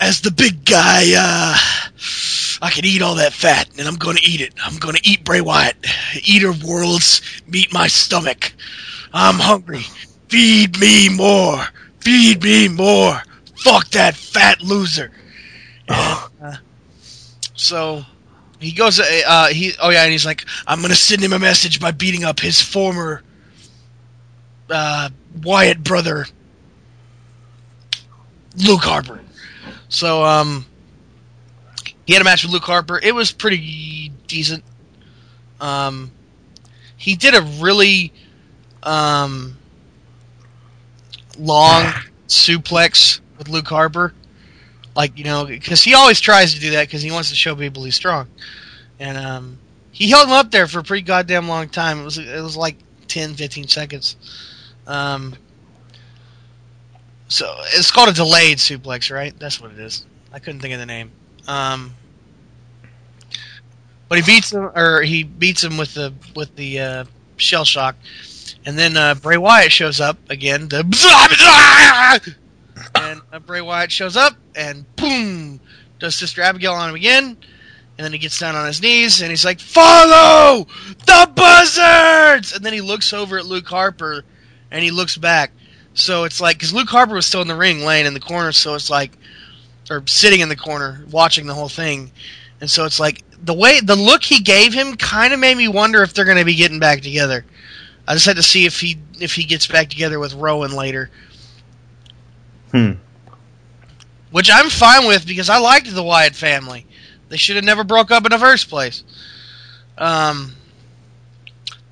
as the big guy, uh, I can eat all that fat, and I'm going to eat it. I'm going to eat Bray Wyatt. Eater of worlds, meet my stomach. I'm hungry. Feed me more. Feed me more. Fuck that fat loser. And, uh, so he goes. Uh, uh, he oh yeah, and he's like, I'm gonna send him a message by beating up his former uh, Wyatt brother, Luke Harper. So um, he had a match with Luke Harper. It was pretty decent. Um, he did a really um, long suplex with Luke Harper. Like, you know, because he always tries to do that because he wants to show people he's strong. And um, he held him up there for a pretty goddamn long time. It was it was like 10, 15 seconds. Um, so it's called a delayed suplex, right? That's what it is. I couldn't think of the name. Um, but he beats him, or he beats him with the with the uh, shell shock, and then uh, Bray Wyatt shows up again. And uh, Bray Wyatt shows up and boom, does Sister Abigail on him again, and then he gets down on his knees and he's like, "Follow the buzzards!" And then he looks over at Luke Harper, and he looks back. So it's like because Luke Harper was still in the ring, laying in the corner, so it's like, or sitting in the corner, watching the whole thing, and so it's like the way the look he gave him kind of made me wonder if they're going to be getting back together. I just had to see if he if he gets back together with Rowan later, Hmm. which I'm fine with because I liked the Wyatt family. They should have never broke up in the first place. Um,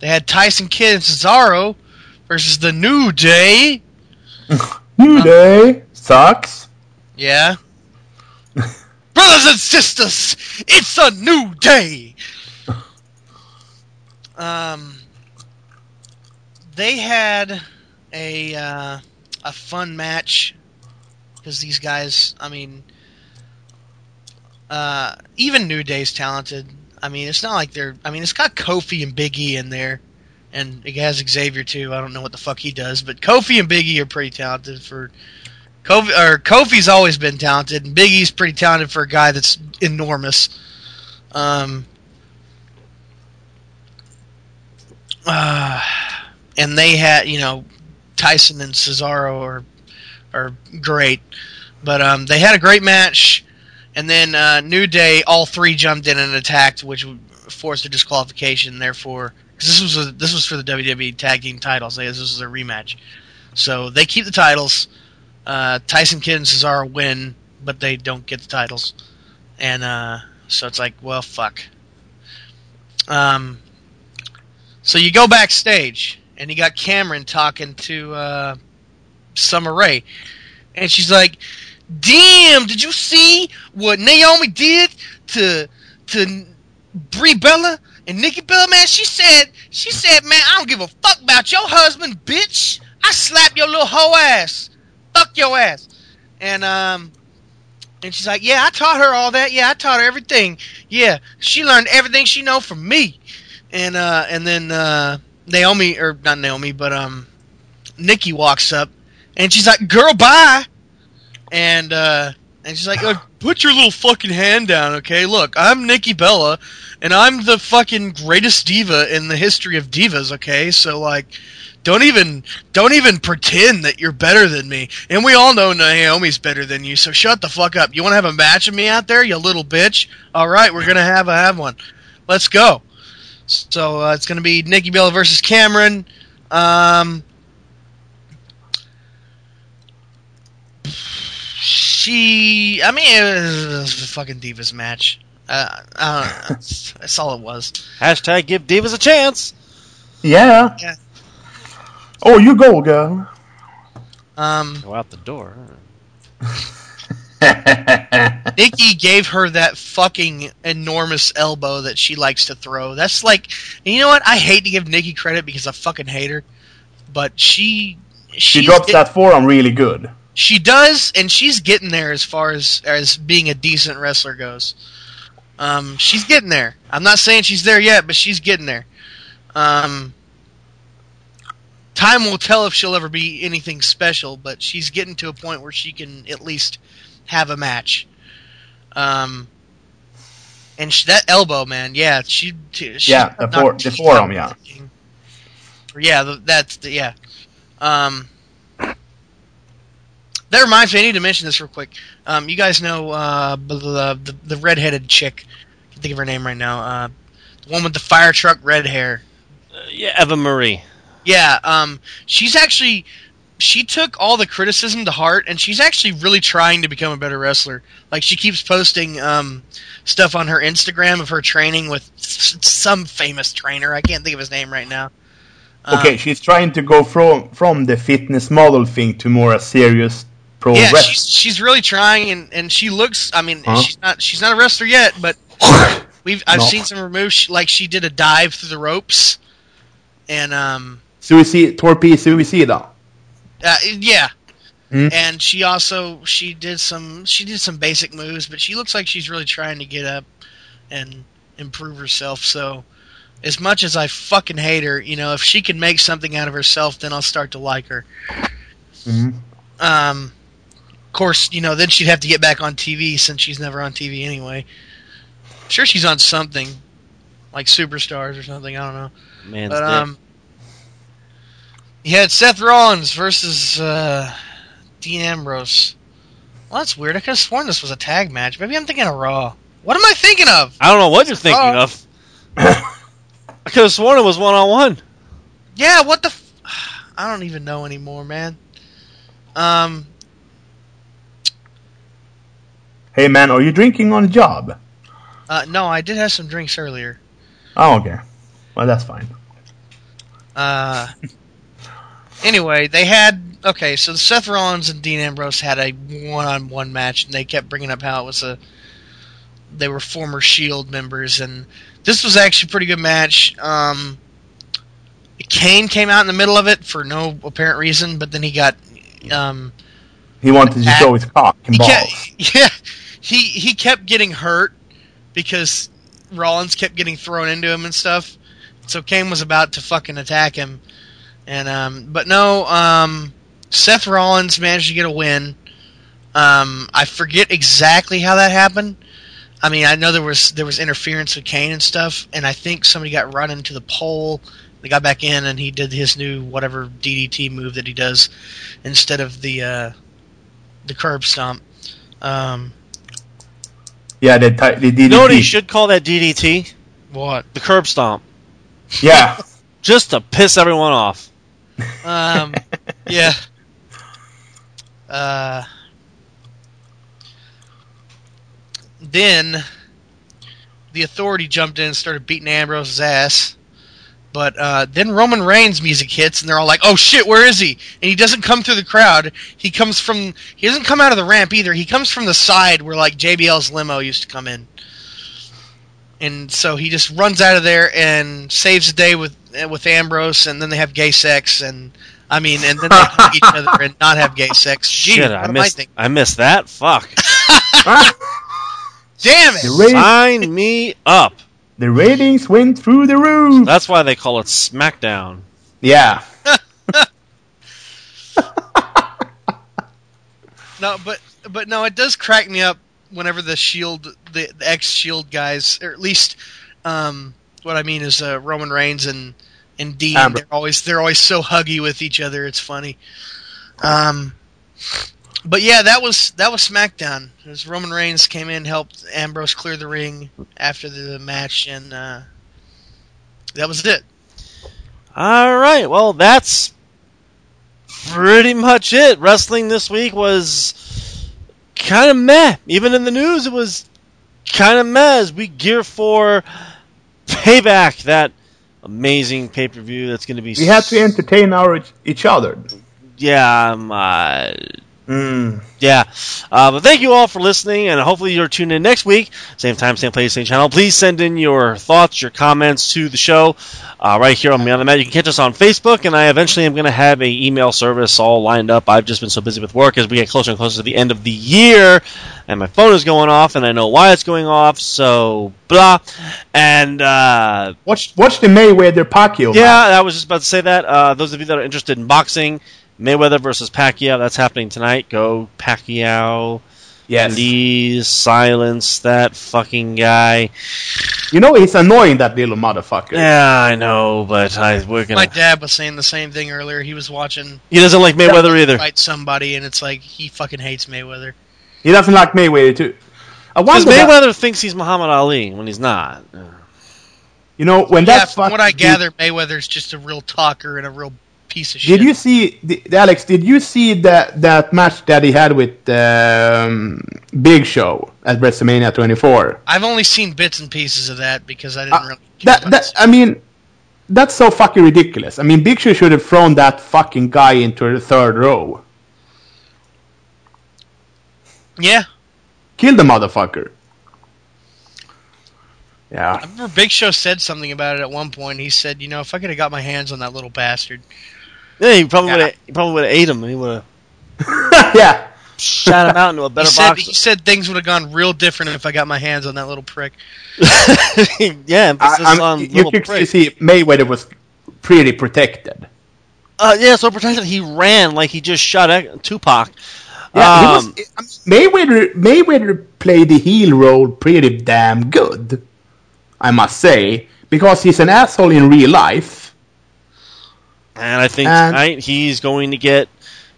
they had Tyson Kidd and Cesaro versus the New Day. New Um, Day sucks. Yeah. Brothers and sisters, it's a new day. Um, they had a uh, a fun match because these guys, I mean, uh, even New Day's talented. I mean, it's not like they're. I mean, it's got Kofi and Big E in there, and it has Xavier too. I don't know what the fuck he does, but Kofi and Big E are pretty talented for Kofi or Kofi's always been talented, and Big E's pretty talented for a guy that's enormous. Um, uh, and they had, you know, Tyson and Cesaro are are great, but um, they had a great match, and then uh, New Day, all three jumped in and attacked, which forced a disqualification. Therefore, because this was a, this was for the WWE Tag Team titles, this was a rematch, so they keep the titles. Uh, Tyson Kidd and Cesaro win, but they don't get the titles, and uh, so it's like, well, fuck. Um, so you go backstage, and you got Cameron talking to uh, Summer Rae, and she's like, "Damn, did you see what Naomi did to to Brie Bella and Nikki Bella? Man, she said, she said, man, I don't give a fuck about your husband, bitch. I slap your little hoe ass." fuck your ass. And um and she's like, Yeah, I taught her all that. Yeah, I taught her everything. Yeah. She learned everything she know from me. And uh and then uh Naomi or not Naomi, but um Nikki walks up and she's like, Girl, bye and uh and she's like, "Uh, put your little fucking hand down, okay? Look, I'm Nikki Bella, and I'm the fucking greatest diva in the history of divas, okay? So like, don't even don't even pretend that you're better than me. And we all know Naomi's better than you, so shut the fuck up. You want to have a match with me out there, you little bitch? All right, we're gonna have a have one. Let's go. So uh, it's gonna be Nikki Bella versus Cameron. Um, she, I mean, it was a fucking divas match. Uh, I. That's, that's all it was. Hashtag give divas a chance. Yeah. Yeah. Oh, you go, girl. Um, Go out the door. Nikki gave her that fucking enormous elbow that she likes to throw. That's like, you know what? I hate to give Nikki credit because I fucking hate her, but she she she's drops get- that forearm really good. She does, and she's getting there as far as as being a decent wrestler goes. Um, she's getting there. I'm not saying she's there yet, but she's getting there. Um, time will tell if she'll ever be anything special, but she's getting to a point where she can at least have a match. Um, and sh that elbow, man, yeah, she, she Yeah, the fore- the forearm, yeah. yeah, that's the, yeah. Um, that reminds me, I need to mention this real quick. Um, you guys know uh, the, the the redheaded chick. I can think of her name right now. Uh, the one with the fire truck red hair. Uh, yeah, Eva Marie. Yeah, um, she's actually she took all the criticism to heart, and she's actually really trying to become a better wrestler. Like she keeps posting um, stuff on her Instagram of her training with s- some famous trainer. I can't think of his name right now. Um, Okay, she's trying to go from from the fitness model thing to more a serious pro yeah, she's she's really trying, and, and she looks. I mean, Huh? she's not she's not a wrestler yet, but we've I've No. seen some moves. Like she did a dive through the ropes, and um, Suicide, torpede suicida. uh, yeah, Hmm? and she also she did some she did some basic moves, but she looks like she's really trying to get up and improve herself. So, as much as I fucking hate her, you know, if she can make something out of herself, then I'll start to like her. Mhm. Um, of course, you know, then she'd have to get back on TV since she's never on TV anyway. Sure, she's on something like Superstars or something. I don't know. Man's But um, you had Seth Rollins versus uh, Dean Ambrose. Well, that's weird. I could have sworn this was a tag match. Maybe I'm thinking of Raw. What am I thinking of? I don't know what you're thinking of. I could have sworn it was one on one. Yeah, what the? F- I don't even know anymore, man. Um, Hey man, are you drinking on the job? uh, no, I did have some drinks earlier. Oh, okay. Well, that's fine. Uh, anyway, they had okay. So Seth Rollins and Dean Ambrose had a one-on-one match, and they kept bringing up how it was a they were former Shield members, and this was actually a pretty good match. Um, Kane came out in the middle of it for no apparent reason, but then he got. Um, he wanted to show his cock and balls. Yeah, he he kept getting hurt because Rollins kept getting thrown into him and stuff. So Kane was about to fucking attack him, and um, but no, um, Seth Rollins managed to get a win. Um, I forget exactly how that happened. I mean, I know there was there was interference with Kane and stuff, and I think somebody got run into the pole. They got back in, and he did his new whatever DDT move that he does instead of the uh, the curb stomp. Um, yeah, the, the DDT. You know what he should call that DDT? What? The curb stomp. Yeah. Just to piss everyone off. Um, yeah. Uh, then the authority jumped in and started beating Ambrose's ass. But uh, then Roman Reigns' music hits, and they're all like, "Oh shit, where is he?" And he doesn't come through the crowd. He comes from. He doesn't come out of the ramp either. He comes from the side where like JBL's limo used to come in. And so he just runs out of there and saves the day with with Ambrose, and then they have gay sex, and I mean, and then they hug each other and not have gay sex. Gee, Shit, I missed. I, I missed that. Fuck. Damn it! Sign me up. The ratings went through the roof. That's why they call it SmackDown. Yeah. no, but but no, it does crack me up whenever the Shield, the, the ex Shield guys, or at least um, what I mean is uh, Roman Reigns and and Dean. Amber. They're always they're always so huggy with each other. It's funny. Um, but yeah, that was that was SmackDown. As Roman Reigns came in, helped Ambrose clear the ring after the match, and uh, that was it. All right, well, that's pretty much it. Wrestling this week was kind of meh. Even in the news, it was kind of meh as we gear for Payback, that amazing pay per view that's going to be. We have to entertain our each other. Yeah, um, uh, Mm. Yeah. Uh, but thank you all for listening, and hopefully you're tuned in next week. Same time, same place, same channel. Please send in your thoughts, your comments to the show uh, right here on Beyond the Mat. You can catch us on Facebook, and I eventually am going to have a email service all lined up. I've just been so busy with work as we get closer and closer to the end of the year, and my phone is going off, and I know why it's going off, so blah. And uh, watch watch the Mayweather Pacquiao. Yeah, I was just about to say that. Uh, those of you that are interested in boxing, Mayweather versus Pacquiao. That's happening tonight. Go Pacquiao. Yes. Please silence that fucking guy. You know he's annoying, that little motherfucker. Yeah, I know, but I we're gonna. My dad was saying the same thing earlier. He was watching. He doesn't like Mayweather either. Fight somebody, and it's like he fucking hates Mayweather. He doesn't like Mayweather too. Because Mayweather that... thinks he's Muhammad Ali when he's not. You know when yeah, that. From what I gather, Mayweather's just a real talker and a real piece of shit. Did you see, Alex? Did you see that that match that he had with um, Big Show at WrestleMania 24? I've only seen bits and pieces of that because I didn't uh, really. that that I mean, that's so fucking ridiculous. I mean, Big Show should have thrown that fucking guy into the third row. Yeah. Kill the motherfucker. Yeah. I remember Big Show said something about it at one point. He said, "You know, if I could have got my hands on that little bastard." Yeah, he probably yeah. would have. He probably would have ate him. He would have. yeah. Shot him out into a better he said, box. He said things would have gone real different if I got my hands on that little prick. yeah, emphasis I, on you little prick. You see, Mayweather was pretty protected. Uh, yeah, so protected. He ran like he just shot Tupac. Yeah, um, was, Mayweather. Mayweather played the heel role pretty damn good, I must say, because he's an asshole in real life and I think and tonight he's going to get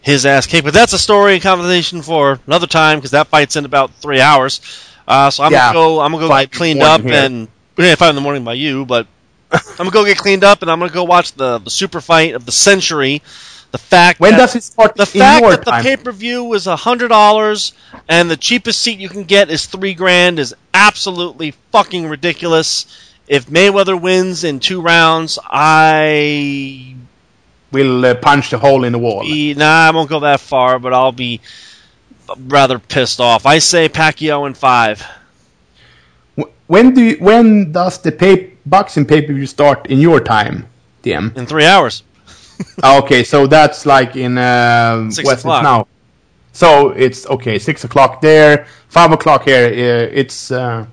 his ass kicked. But that's a story and conversation for another time because that fight's in about three hours. Uh, so I'm yeah, gonna go. I'm gonna go get cleaned up here. and yeah, five in the morning by you, but I'm gonna go get cleaned up and I'm gonna go watch the the super fight of the century. The fact when that, does it start? The fact that time? the pay per view was hundred dollars and the cheapest seat you can get is three grand is absolutely fucking ridiculous. If Mayweather wins in two rounds, I will uh, punch the hole in the wall. nah, I won't go that far, but I'll be rather pissed off. I say Pacquiao in five. When do you, when does the pay, boxing pay per view start in your time, DM? In three hours. okay, so that's like in uh, six o'clock now. So it's okay, six o'clock there, five o'clock here. Uh, it's uh,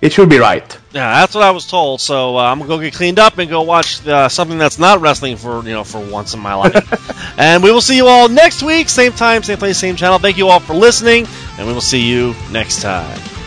it should be right. Yeah, that's what I was told. So uh, I'm gonna go get cleaned up and go watch uh, something that's not wrestling for you know for once in my life. and we will see you all next week, same time, same place, same channel. Thank you all for listening, and we will see you next time.